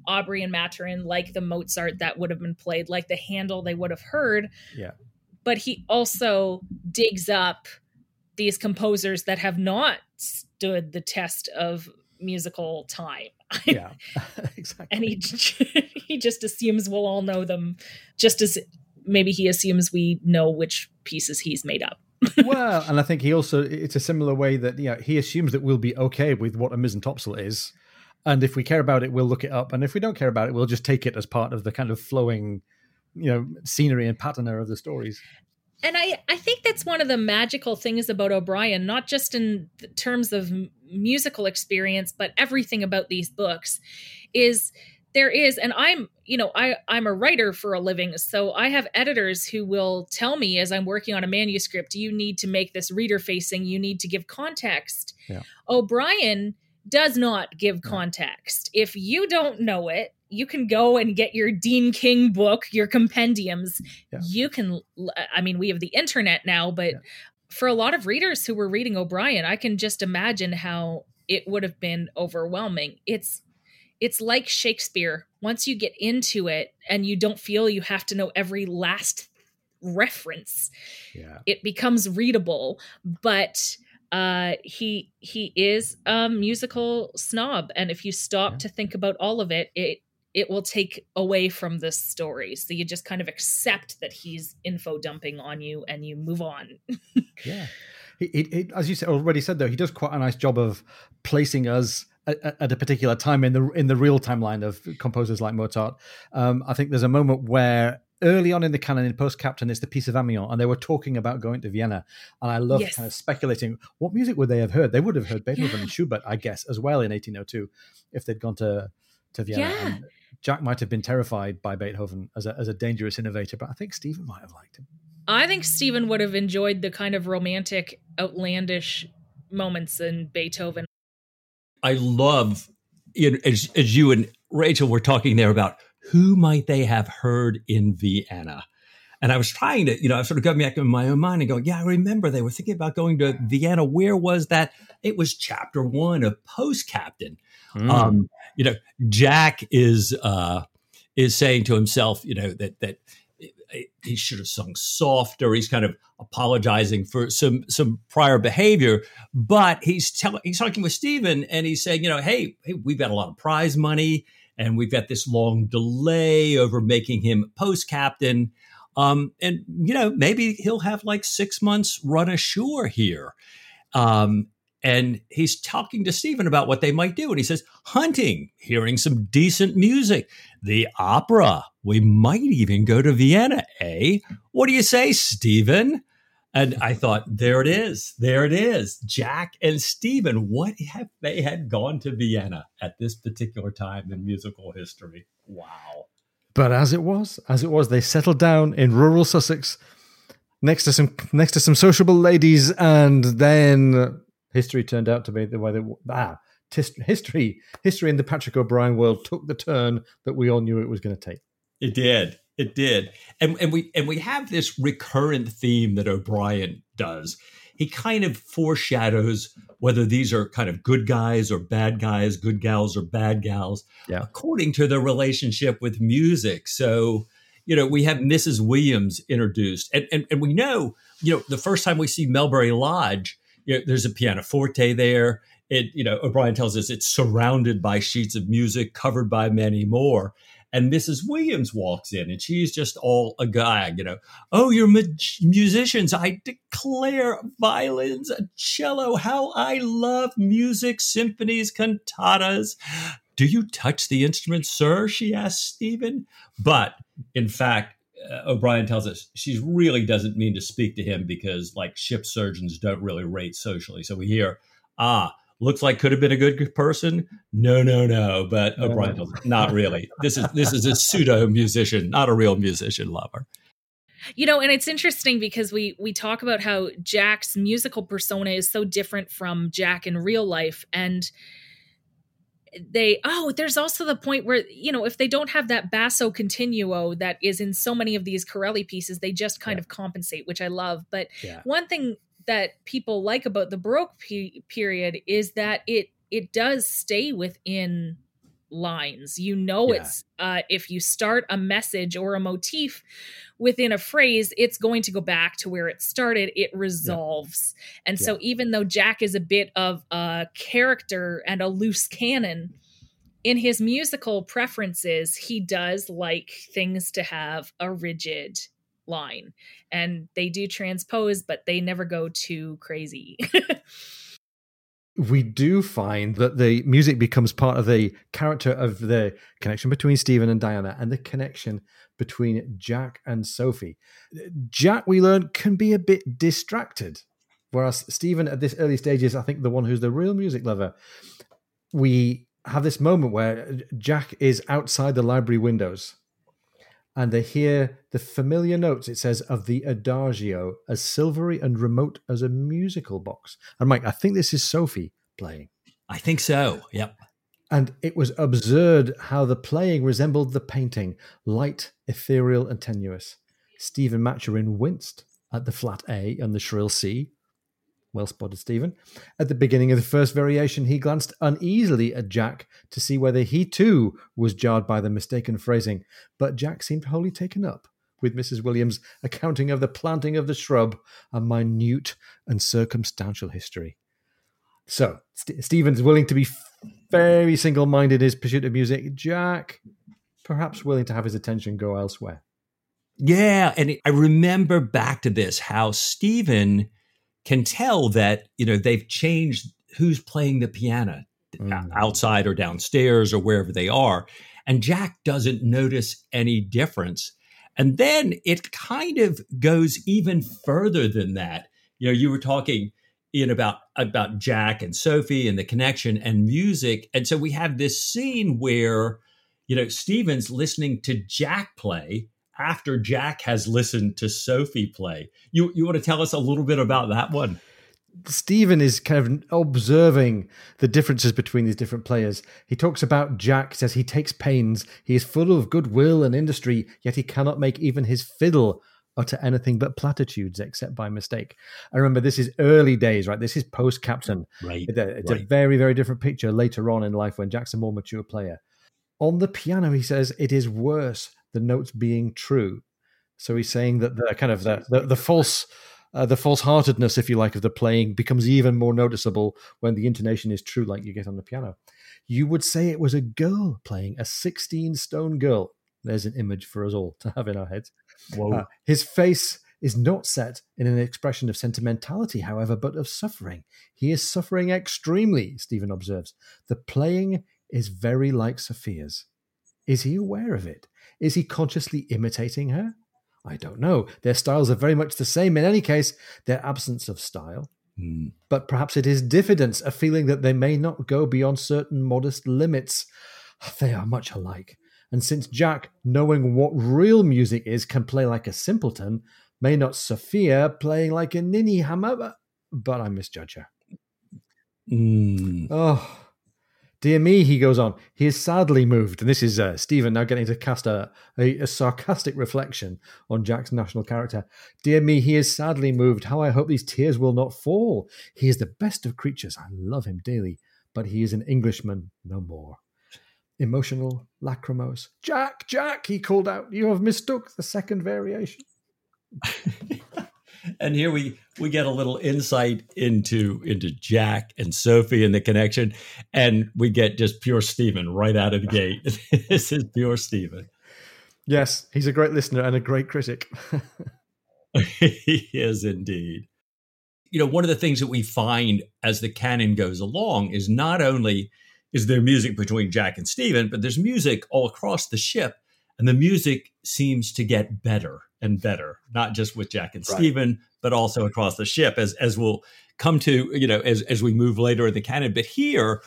Aubrey and Maturin, like the Mozart that would have been played, like the Handel they would have heard. Yeah. But he also digs up these composers that have not stood the test of musical time. <laughs> yeah, <laughs> exactly. And he <laughs> he just assumes we'll all know them, just as maybe he assumes we know which pieces he's made up. well, and I think he also it's a similar way that yeah he assumes that we'll be okay with what a mizzen topsail is, and if we care about it, we'll look it up. And if we don't care about it, we'll just take it as part of the kind of flowing, you know, scenery and patina of the stories. And I, I think that's one of the magical things about O'Brian, not just in terms of musical experience, but everything about these books is there is and i'm you know i i'm a writer for a living so i have editors who will tell me as i'm working on a manuscript you need to make this reader facing you need to give context yeah. o'brian does not give context. If you don't know it, you can go and get your Dean King book, your compendiums. Yeah. You can, I mean, we have the internet now, but yeah. for a lot of readers who were reading O'Brian, I can just imagine how it would have been overwhelming. It's it's like Shakespeare. Once you get into it and you don't feel you have to know every last reference, Yeah. it becomes readable. But uh he he is a musical snob and if you stop Yeah. to think about all of it it it will take away from the story so you just kind of accept that he's info dumping on you and you move on <laughs> Yeah. He, he, he, as you said, already said though, he does quite a nice job of placing us at a particular time in the in the real timeline of composers like Mozart. Um, I think there's a moment where early on in the canon, in Post Captain, it's the piece of Amiens, and they were talking about going to Vienna, and I love Yes. kind of speculating what music would they have heard. They would have heard Beethoven Yeah. and Schubert, I guess, as well in 1802, if they'd gone to to Vienna. Yeah. And Jack might have been terrified by Beethoven as a as a dangerous innovator, but I think Stephen might have liked him. i think stephen would have enjoyed the kind of romantic outlandish moments in beethoven I love you know, as, as you and Rachel were talking there about who might they have heard in Vienna. And I was trying to, you know, I sort of going back in my own mind and going, yeah, I remember they were thinking about going to Vienna. Where was that? It was chapter one of Post Captain. Hmm. Um, you know, Jack is uh, is saying to himself, you know, that that he should have sung softer. He's kind of apologizing for some some prior behavior, but he's telling he's talking with Stephen and he's saying, you know, hey, hey, we've got a lot of prize money and we've got this long delay over making him post captain. Um, and you know, maybe he'll have like six months run ashore here. Um, and he's talking to Stephen about what they might do. And he says, hunting, hearing some decent music, the opera. We might even go to Vienna, eh? What do you say, Stephen? And I thought, there it is. There it is. Jack and Stephen, what have they had gone to Vienna at this particular time in musical history? Wow. But as it was, as it was, they settled down in rural Sussex, next to some next to some sociable ladies, and then history turned out to be the way that ah, tis, history history in the Patrick O'Brian world took the turn that we all knew it was going to take. It did. It did. And and we and we have this recurrent theme that O'Brian does. He kind of foreshadows whether these are kind of good guys or bad guys, good gals or bad gals, Yeah. according to their relationship with music. So, you know, we have Mrs. Williams introduced. And and, and we know, you know, the first time we see Melbury Lodge, you know, there's a pianoforte there. It, you know, O'Brian tells us it's surrounded by sheets of music, covered by many more. And Mrs. Williams walks in and she's just all agog, you know. Oh, you're mu- musicians. I declare violins, a cello. How I love music, symphonies, cantatas. Do you touch the instrument, sir? She asks Stephen. But in fact, uh, O'Brian tells us she really doesn't mean to speak to him because, like, ship surgeons don't really rate socially. So we hear, ah, looks like could have been a good person. No, no, no. But No, O'Brian no. not really. This is this is a pseudo musician, not a real musician lover. you know and it's interesting because we we talk about how jack's musical persona is so different from jack in real life and they oh there's also the point where you know if they don't have that basso continuo that is in so many of these corelli pieces they just kind Yeah. of compensate which i love but Yeah. one thing that people like about the baroque pe- period is that it it does stay within lines. You know Yeah. it's uh if you start a message or a motif within a phrase it's going to go back to where it started. It resolves. And so even though jack is a bit of a character and a loose cannon in his musical preferences he does like things to have a rigid line and they do transpose but they never go too crazy <laughs> we do find that the music becomes part of the character of the connection between Stephen and Diana and the connection between Jack and Sophie. Jack, we learn, can be a bit distracted, whereas Stephen, at this early stage, is, I think, the one who's the real music lover. We have this moment where Jack is outside the library windows and they hear the familiar notes, it says, of the adagio, as silvery and remote as a musical box. And Mike, I think this is Sophie playing. I think so. Yep. And it was absurd how the playing resembled the painting, light, ethereal, and tenuous. Stephen Maturin winced at the flat A and the shrill C. Well spotted, Stephen. At the beginning of the first variation, he glanced uneasily at Jack to see whether he too was jarred by the mistaken phrasing, but Jack seemed wholly taken up with Mrs. Williams' accounting of the planting of the shrub, a minute and circumstantial history. So, St- Stephen's willing to be very single minded in his pursuit of music. Jack, perhaps willing to have his attention go elsewhere. Yeah. And I remember back to this how Stephen can tell that, you know, they've changed who's playing the piano mm. outside or downstairs or wherever they are. And Jack doesn't notice any difference. And then it kind of goes even further than that. You know, you were talking in about about Jack and Sophie and the connection and music. And so we have this scene where, you know, Stephen's listening to Jack play after Jack has listened to Sophie play. You you want to tell us a little bit about that one? Stephen is kind of observing the differences between these different players. He talks about Jack, says he takes pains, he is full of goodwill and industry, yet he cannot make even his fiddle utter anything but platitudes except by mistake. I remember this is early days, right? This is post captain. Right. It's, a, it's right. a very, very different picture later on in life when Jack's a more mature player. On the piano, he says it is worse, the notes being true. So he's saying that the kind of the, the, the false uh, the false-heartedness, if you like, of the playing becomes even more noticeable when the intonation is true, like you get on the piano. You would say it was a girl playing, a 16 stone girl. There's an image for us all to have in our heads. Uh, his face is not set in an expression of sentimentality, however, but of suffering. He is suffering extremely, Stephen observes. The playing is very like Sophia's. Is he aware of it? Is he consciously imitating her? I don't know. Their styles are very much the same. In any case, their absence of style. Mm. But perhaps it is diffidence, a feeling that they may not go beyond certain modest limits. They are much alike. And since Jack, knowing what real music is, can play like a simpleton, may not Sophia playing like a ninny hammer? But I misjudge her. Mm. Oh, dear me, he goes on. He is sadly moved. And this is uh, Stephen now getting to cast a, a, a, sarcastic reflection on Jack's national character. Dear me, he is sadly moved. How I hope these tears will not fall. He is the best of creatures. I love him dearly, but he is an Englishman no more emotional, lachrymose. Jack, Jack, he called out, you have mistook the second variation. <laughs> and here we we get a little insight into into Jack and Sophie and the connection, and we get just pure Stephen right out of the gate. <laughs> this is pure Stephen. Yes, he's a great listener and a great critic. <laughs> he is indeed. You know, one of the things that we find as the canon goes along is not only is there music between Jack and Stephen, but there's music all across the ship. And the music seems to get better and better, not just with Jack and right. Stephen, but also across the ship, as as we'll come to, you know, as as we move later in the canon. But here,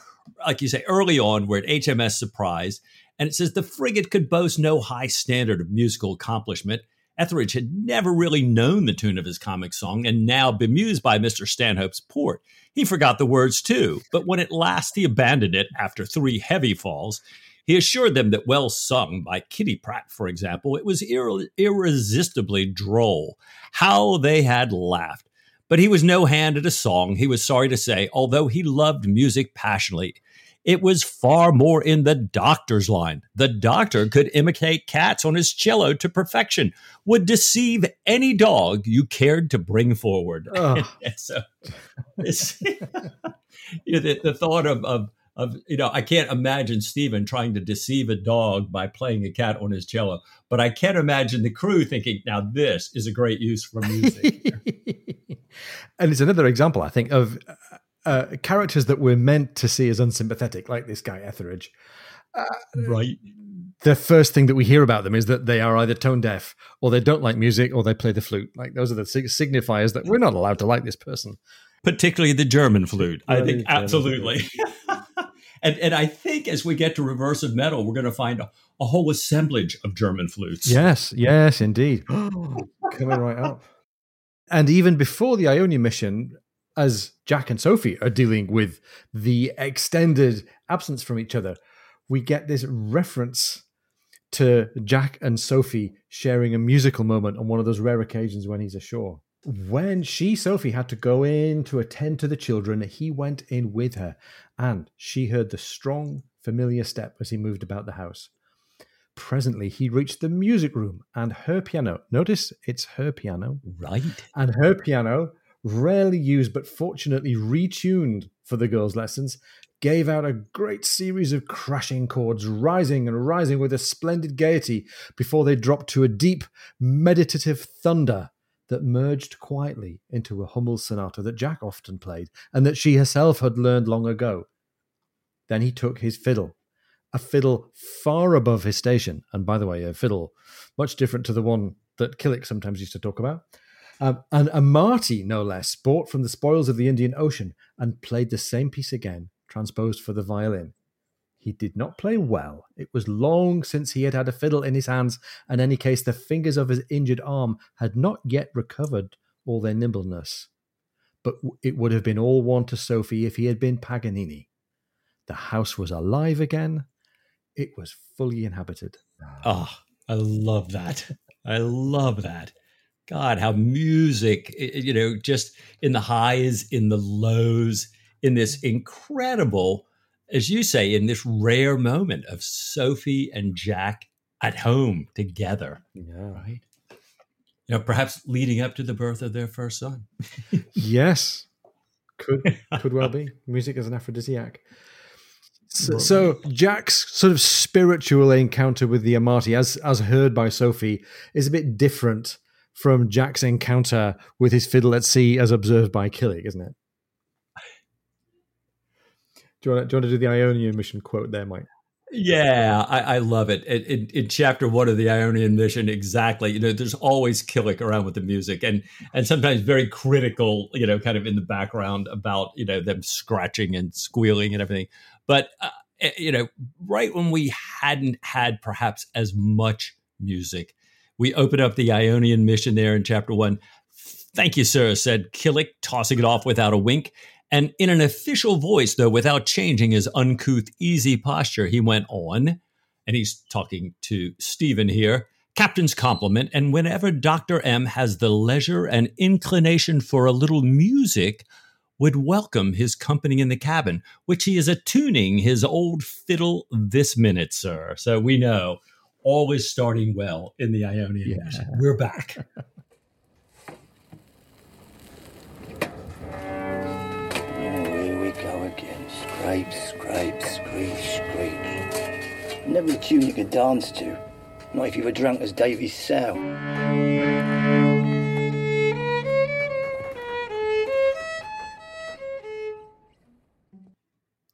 like you say, early on, we're at HMS Surprise, and it says the frigate could boast no high standard of musical accomplishment. Etheridge had never really known the tune of his comic song, and now, bemused by Mr. Stanhope's port, he forgot the words too. But when at last he abandoned it after three heavy falls, he assured them that, well sung by Kitty Pratt, for example, it was ir- irresistibly droll. How they had laughed. But he was no hand at a song, he was sorry to say, although he loved music passionately. It was far more in the doctor's line. The doctor could imitate cats on his cello to perfection, would deceive any dog you cared to bring forward. Oh. <laughs> so, <laughs> you know, the, the, thought of, of, of, you know, I can't imagine Stephen trying to deceive a dog by playing a cat on his cello, but I can't imagine the crew thinking, now this is a great use for music. <laughs> and it's another example, I think, of uh, characters that we're meant to see as unsympathetic, like this guy Etheridge. Uh, right. The first thing that we hear about them is that they are either tone deaf, or they don't like music, or they play the flute. Like those are the signifiers that we're not allowed to like this person. Particularly the German flute. I think absolutely. <laughs> and and I think as we get to Reverse of Medal, we're going to find a, a whole assemblage of German flutes. Yes, yes, indeed. <gasps> Coming right up. And even before the Ionia mission, as Jack and Sophie are dealing with the extended absence from each other, we get this reference to Jack and Sophie sharing a musical moment on one of those rare occasions when he's ashore. When she, Sophie, had to go in to attend to the children, he went in with her, and she heard the strong, familiar step as he moved about the house. Presently, he reached the music room and her piano. Notice it's her piano. Right. And her piano, rarely used but fortunately retuned for the girls' lessons, gave out a great series of crashing chords, rising and rising with a splendid gaiety before they dropped to a deep, meditative thunder that merged quietly into a Hummel sonata that Jack often played and that she herself had learned long ago. Then he took his fiddle, a fiddle far above his station, and by the way, a fiddle much different to the one that Killick sometimes used to talk about. Um, and an Amati, no less, bought from the spoils of the Indian Ocean and played the same piece again transposed for the violin. He did not play well. It was long since he had had a fiddle in his hands, and in any case, the fingers of his injured arm had not yet recovered all their nimbleness. But it would have been all one to Sophie if he had been Paganini. The house was alive again. It was fully inhabited. Oh, I love that. I love that. God, how music, you know, just in the highs, in the lows, in this incredible, as you say, in this rare moment of Sophie and Jack at home together. Yeah. Right. You know, perhaps leading up to the birth of their first son. <laughs> <laughs> yes. Could could well be. Music as an aphrodisiac. So, so, Jack's sort of spiritual encounter with the Amati, as as heard by Sophie, is a bit different from Jack's encounter with his fiddle at sea, as observed by Killick, isn't it? Do you want to, do, you want to do the Ionian mission quote there, Mike? Yeah, I, I love it. In, in, in, chapter one of the Ionian mission, exactly. You know, there's always Killick around with the music, and and sometimes very critical. You know, kind of in the background about you know them scratching and squealing and everything. But uh, eh, you know, right when we hadn't had perhaps as much music, we open up the Ionian mission there in chapter one. Thank you, sir," said Killick, tossing it off without a wink. And in an official voice, though, without changing his uncouth, easy posture, he went on, and he's talking to Stephen here. Captain's compliment, and whenever Dr. M has the leisure and inclination for a little music, would welcome his company in the cabin, which he is attuning his old fiddle this minute, sir. So we know all is starting well in the Ionian yeah. We're back. <laughs> Scrape, scrape, screech, screech. Never a tune you could dance to. Not if you were drunk as Davy's sow.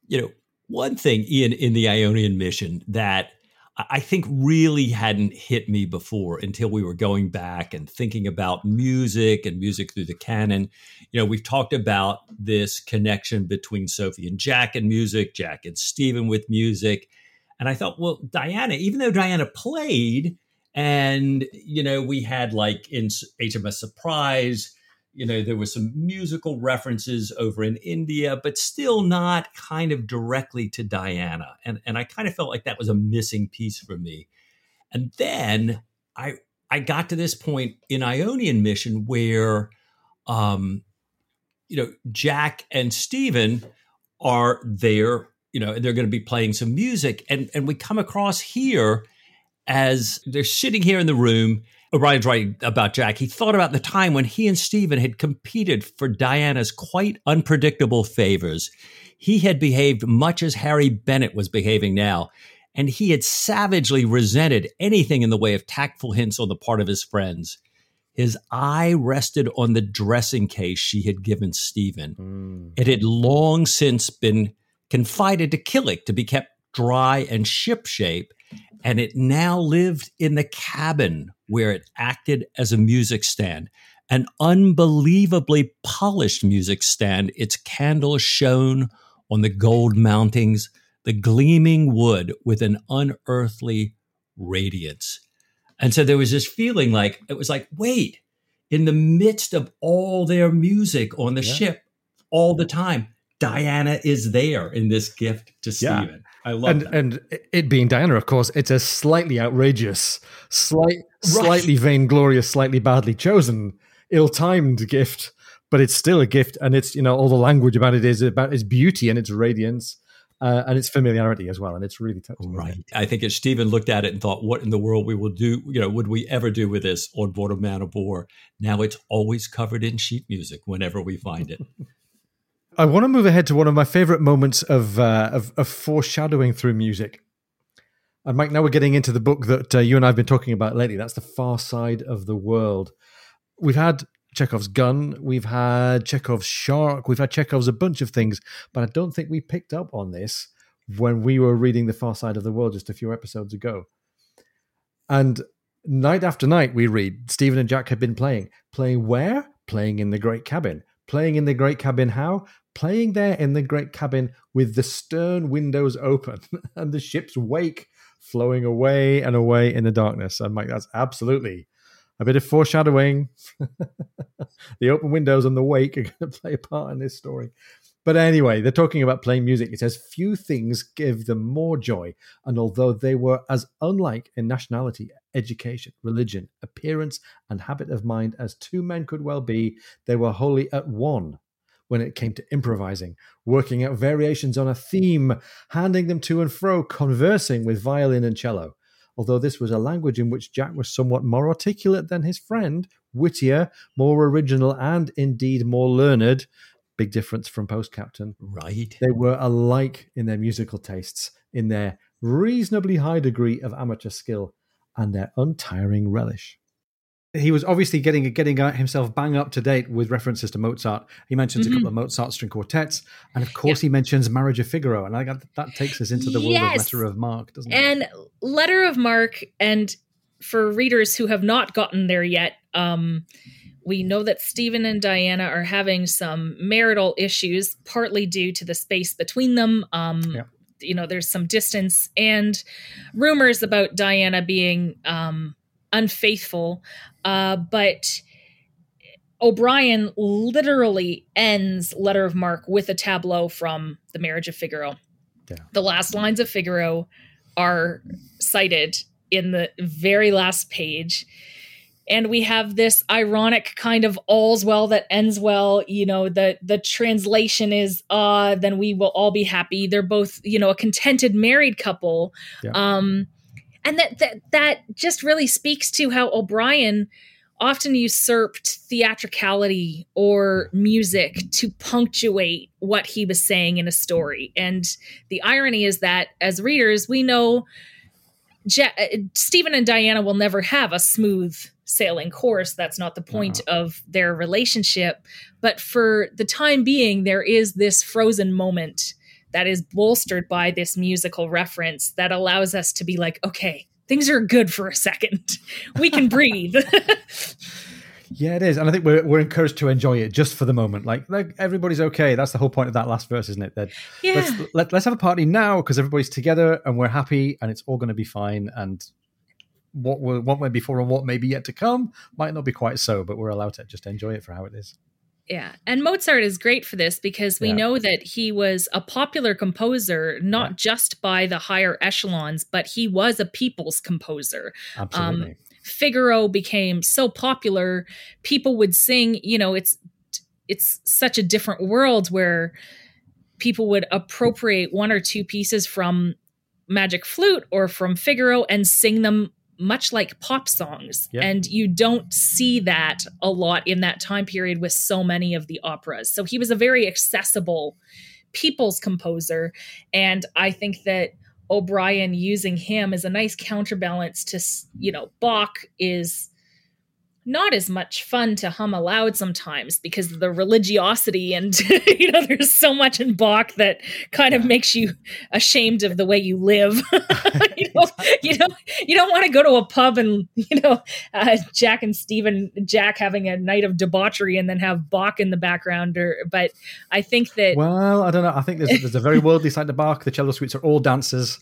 You know, one thing, Ian, in the Ionian mission that I think really hadn't hit me before until we were going back and thinking about music and music through the canon. You know, we've talked about this connection between Sophie and Jack and music, Jack and Stephen with music. And I thought, well, Diana, even though Diana played, and, you know, we had like in HMS Surprise, you know, there were some musical references over in India, but still not kind of directly to Diana. And and I kind of felt like that was a missing piece for me. And then I I got to this point in Ionian Mission where um you know Jack and Stephen are there, you know, and they're going to be playing some music and and we come across here as they're sitting here in the room O'Brian's writing about Jack. He thought about the time when he and Stephen had competed for Diana's quite unpredictable favors. He had behaved much as Harry Bennett was behaving now, and he had savagely resented anything in the way of tactful hints on the part of his friends. His eye rested on the dressing case she had given Stephen. Mm. It had long since been confided to Killick to be kept dry and shipshape, and it now lived in the cabin where it acted as a music stand. An unbelievably polished music stand, its candles shone on the gold mountings, the gleaming wood with an unearthly radiance. And so there was this feeling like, it was like, wait, in the midst of all their music on the yeah. ship all the time, Diana is there in this gift to Stephen. Yeah. I love and, that. And it being Diana, of course, it's a slightly outrageous, slight, right. slightly vainglorious, slightly badly chosen ill-timed gift, but it's still a gift, and it's you know all the language about it is about its beauty and its radiance. Uh, and its familiarity as well, and it's really touching. Right. I think if Stephen looked at it and thought, "What in the world we will do? You know, would we ever do with this on board of Man of War?" Now it's always covered in sheet music whenever we find it. <laughs> I want to move ahead to one of my favorite moments of, uh, of, of foreshadowing through music. And Mike, now we're getting into the book that uh, you and I have been talking about lately. That's the Far Side of the World. We've had Chekhov's gun, we've had Chekhov's shark, we've had Chekhov's a bunch of things, but I don't think we picked up on this when we were reading the Far Side of the World just a few episodes ago. And night after night, we read Stephen and Jack have been playing. Playing where? Playing in the Great Cabin. Playing in the Great Cabin how? Playing there in the great cabin with the stern windows open <laughs> and the ship's wake flowing away and away in the darkness. I'm like, that's absolutely a bit of foreshadowing. <laughs> the open windows and the wake are <laughs> going to play a part in this story. But anyway, they're talking about playing music. It says, Few things give them more joy. And although they were as unlike in nationality, education, religion, appearance, and habit of mind as two men could well be, they were wholly at one when it came to improvising, working out variations on a theme, handing them to and fro, conversing with violin and cello. Although this was a language in which Jack was somewhat more articulate than his friend, wittier, more original, and indeed more learned, big difference from Post Captain. Right. They were alike in their musical tastes, in their reasonably high degree of amateur skill, and their untiring relish he was obviously getting getting himself bang up to date with references to Mozart. He mentions mm-hmm. a couple of Mozart string quartets, and of course, he mentions Marriage of Figaro, and I got that takes us into the yes. world of Letter of Marque, doesn't and it? And Letter of Marque, and for readers who have not gotten there yet, um, we know that Stephen and Diana are having some marital issues, partly due to the space between them. Um, yeah. You know, there's some distance and rumors about Diana being um, unfaithful. Uh, but O'Brian literally ends Letter of Marque with a tableau from The Marriage of Figaro. Yeah. The last lines of Figaro are cited in the very last page. And we have this ironic kind of all's well that ends well. You know, the the translation is uh then we will all be happy. They're both, you know, a contented married couple. Yeah. Um and that that that just really speaks to how O'Brian often usurped theatricality or music to punctuate what he was saying in a story. And the irony is that as readers, we know Je- Stephen and Diana will never have a smooth sailing course. That's not the point uh-huh. of their relationship. But for the time being, there is this frozen moment that is bolstered by this musical reference that allows us to be like, okay, things are good for a second. <laughs> We can <laughs> breathe. yeah, it is, and I think we're we're encouraged to enjoy it just for the moment. Like, like everybody's okay. That's the whole point of that last verse, isn't it? That yeah. let's let, let's have a party now because everybody's together and we're happy and it's all going to be fine. And what what went before and what may be yet to come might not be quite so, but we're allowed to just enjoy it for how it is. Yeah. And Mozart is great for this because we yeah. know that he was a popular composer, not yeah. just by the higher echelons, but he was a people's composer. Absolutely. Um, Figaro became so popular, people would sing, you know, it's it's such a different world where people would appropriate one or two pieces from Magic Flute or from Figaro and sing them much like pop songs. Yep. And you don't see that a lot in that time period with so many of the operas. So he was a very accessible people's composer. And I think that O'Brian using him is a nice counterbalance to, you know, Bach is not as much fun to hum aloud sometimes because of the religiosity and <laughs> you know there's so much in Bach that kind of makes you ashamed of the way you live. <laughs> you, know, you know, you don't want to go to a pub and you know uh, Jack and Stephen Jack having a night of debauchery and then have Bach in the background. Or but I think that well, I don't know. I think there's there's a very worldly side to Bach. The cello suites are all dances.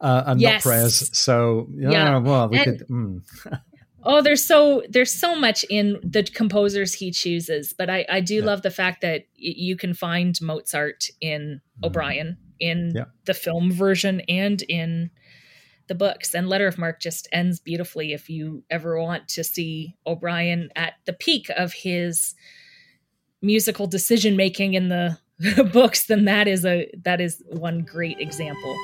Uh, and yes. not prayers. So yeah, yeah. well, we and, could. Mm. <laughs> Oh, there's so there's so much in the composers he chooses, but I I do yeah. love the fact that y- you can find Mozart in mm-hmm. O'Brian in yeah. the film version and in the books. And Letter of Marque just ends beautifully if you ever want to see O'Brian at the peak of his musical decision making in the <laughs> books, then that is a that is one great example.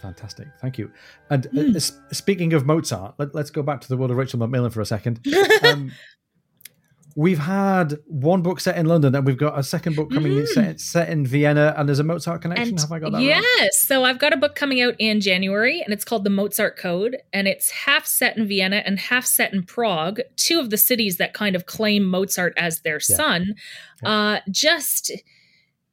Fantastic. Thank you. And mm. uh, speaking of Mozart, let, us go back to the world of Rachel McMillan for a second. <laughs> Um, we've had one book set in London, and we've got a second book coming mm. set, set, in Vienna, and there's a Mozart connection. And Have I got that yes. Right? So I've got a book coming out in January, and it's called The Mozart Code, and it's half set in Vienna and half set in Prague, two of the cities that kind of claim Mozart as their yeah. son. Yeah. Uh, just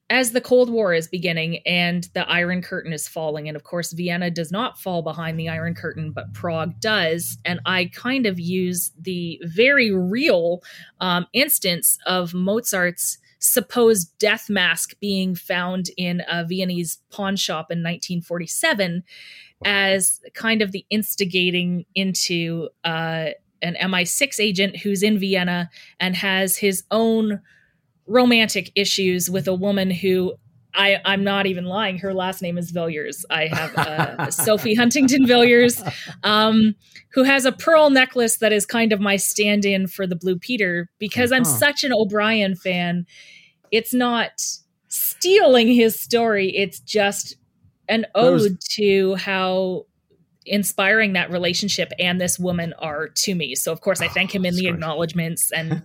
as the Cold War is beginning and the Iron Curtain is falling, and of course, Vienna does not fall behind the Iron Curtain, but Prague does. And I kind of use the very real um, instance of Mozart's supposed death mask being found in a Viennese pawn shop in 1947 as kind of the instigating into uh, an MI6 agent who's in Vienna and has his own romantic issues with a woman who I, I'm not even lying. Her last name is Villiers. I have uh, <laughs> Sophie Huntington Villiers, um, who has a pearl necklace that is kind of my stand in for the Blue Peter because I'm uh-huh. such an O'Brian fan. It's not stealing his story, it's just an ode to how inspiring that relationship and this woman are to me. So of course I thank him in the acknowledgements and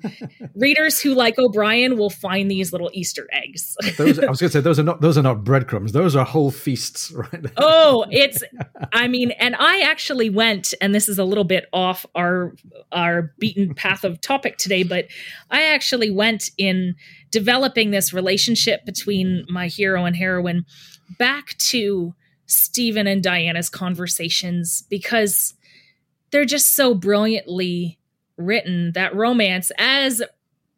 <laughs> readers who like O'Brian will find these little Easter eggs. those, I was going to say those are not those are not breadcrumbs. Those are whole feasts, <laughs> right? oh, it's I mean, and I actually went and this is a little bit off our our beaten path of topic today, but I actually went in developing this relationship between my hero and heroine back to Stephen and Diana's conversations because they're just so brilliantly written that romance as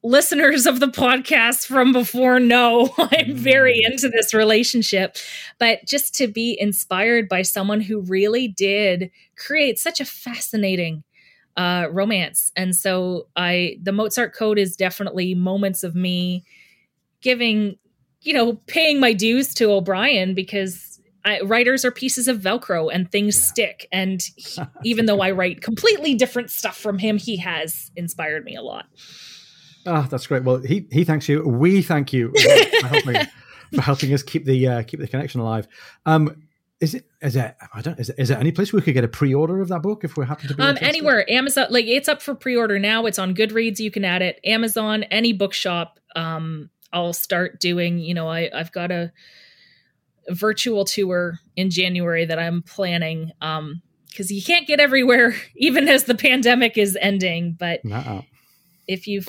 listeners of the podcast from before know <laughs> I'm very mm. into this relationship. But just to be inspired by someone who really did create such a fascinating uh, romance. And so I the Mozart Code is definitely moments of me giving, you know, paying my dues to O'Brian because I, writers are pieces of Velcro and things yeah. stick. And he, <laughs> even though I write completely different stuff from him, he has inspired me a lot. Ah, oh, that's great. Well, he he thanks you. We thank you for <laughs> helping, for helping us keep the uh, keep the connection alive. Um, is it is it I don't is it, is there any place we could get a pre-order of that book if we happen to be um anywhere Amazon like it's up for pre-order now. It's on Goodreads. You can add it. Amazon, any bookshop. Um, I'll start doing. You know, I I've got a virtual tour in January that I'm planning. Um, because you can't get everywhere, <laughs> even as the pandemic is ending. But if you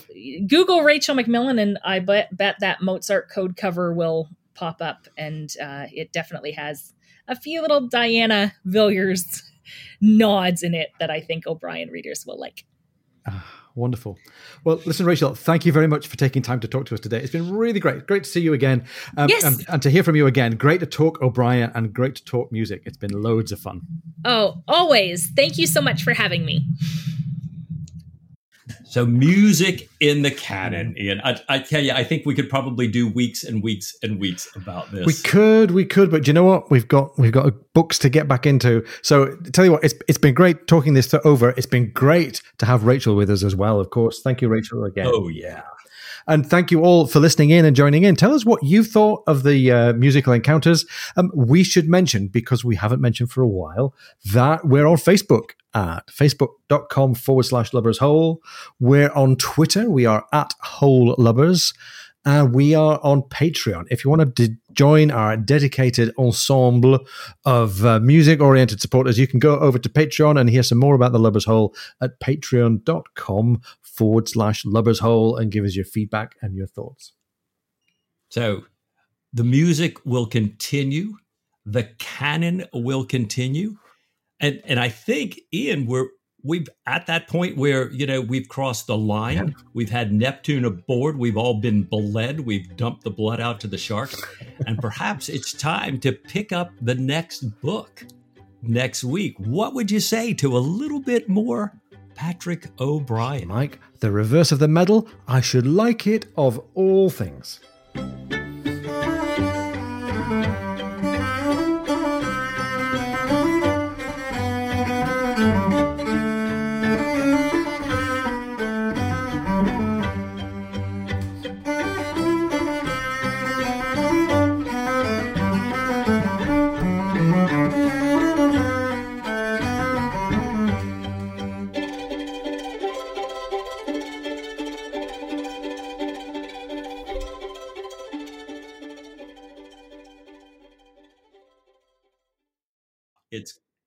Google Rachel McMillan, and I bet, bet that Mozart code cover will pop up, and uh, it definitely has a few little Diana Villiers <laughs> nods in it that I think O'Brian readers will like. Uh, Wonderful. Well, listen, Rachel, thank you very much for taking time to talk to us today. It's been really great. Great to see you again. Um, yes. And, and, to hear from you again. Great to talk O'Brian and great to talk music. It's been loads of fun. Oh, always. Thank you so much for having me. So music in the canon, Ian. I, I, tell you, I think we could probably do weeks and weeks and weeks about this. We could, we could, but you know what? We've got we've got books to get back into. So tell you what, it's it's been great talking this over. It's been great to have Rachel with us as well. Of course, thank you, Rachel, again. Oh yeah. And thank you all for listening in and joining in. Tell us what you thought of the uh, musical encounters. Um, we should mention, because we haven't mentioned for a while, that we're on Facebook at facebook.com forward slash lubbers hole. We're on Twitter. We are at whole lubbers. And we are on Patreon. If you want to join our dedicated ensemble of uh, music oriented supporters, you can go over to Patreon and hear some more about the Lubbers Hole at patreon.com forward slash Lubbers Hole and give us your feedback and your thoughts. So the music will continue, the canon will continue. And and I think Ian, we're we've at that point where you know we've crossed the line yeah. we've had neptune aboard we've all been bled we've dumped the blood out to the sharks and perhaps it's time to pick up the next book next week. What would you say to a little bit more patrick o'brian? Mike the reverse of the medal i should like it of all things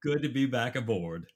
good to be back aboard.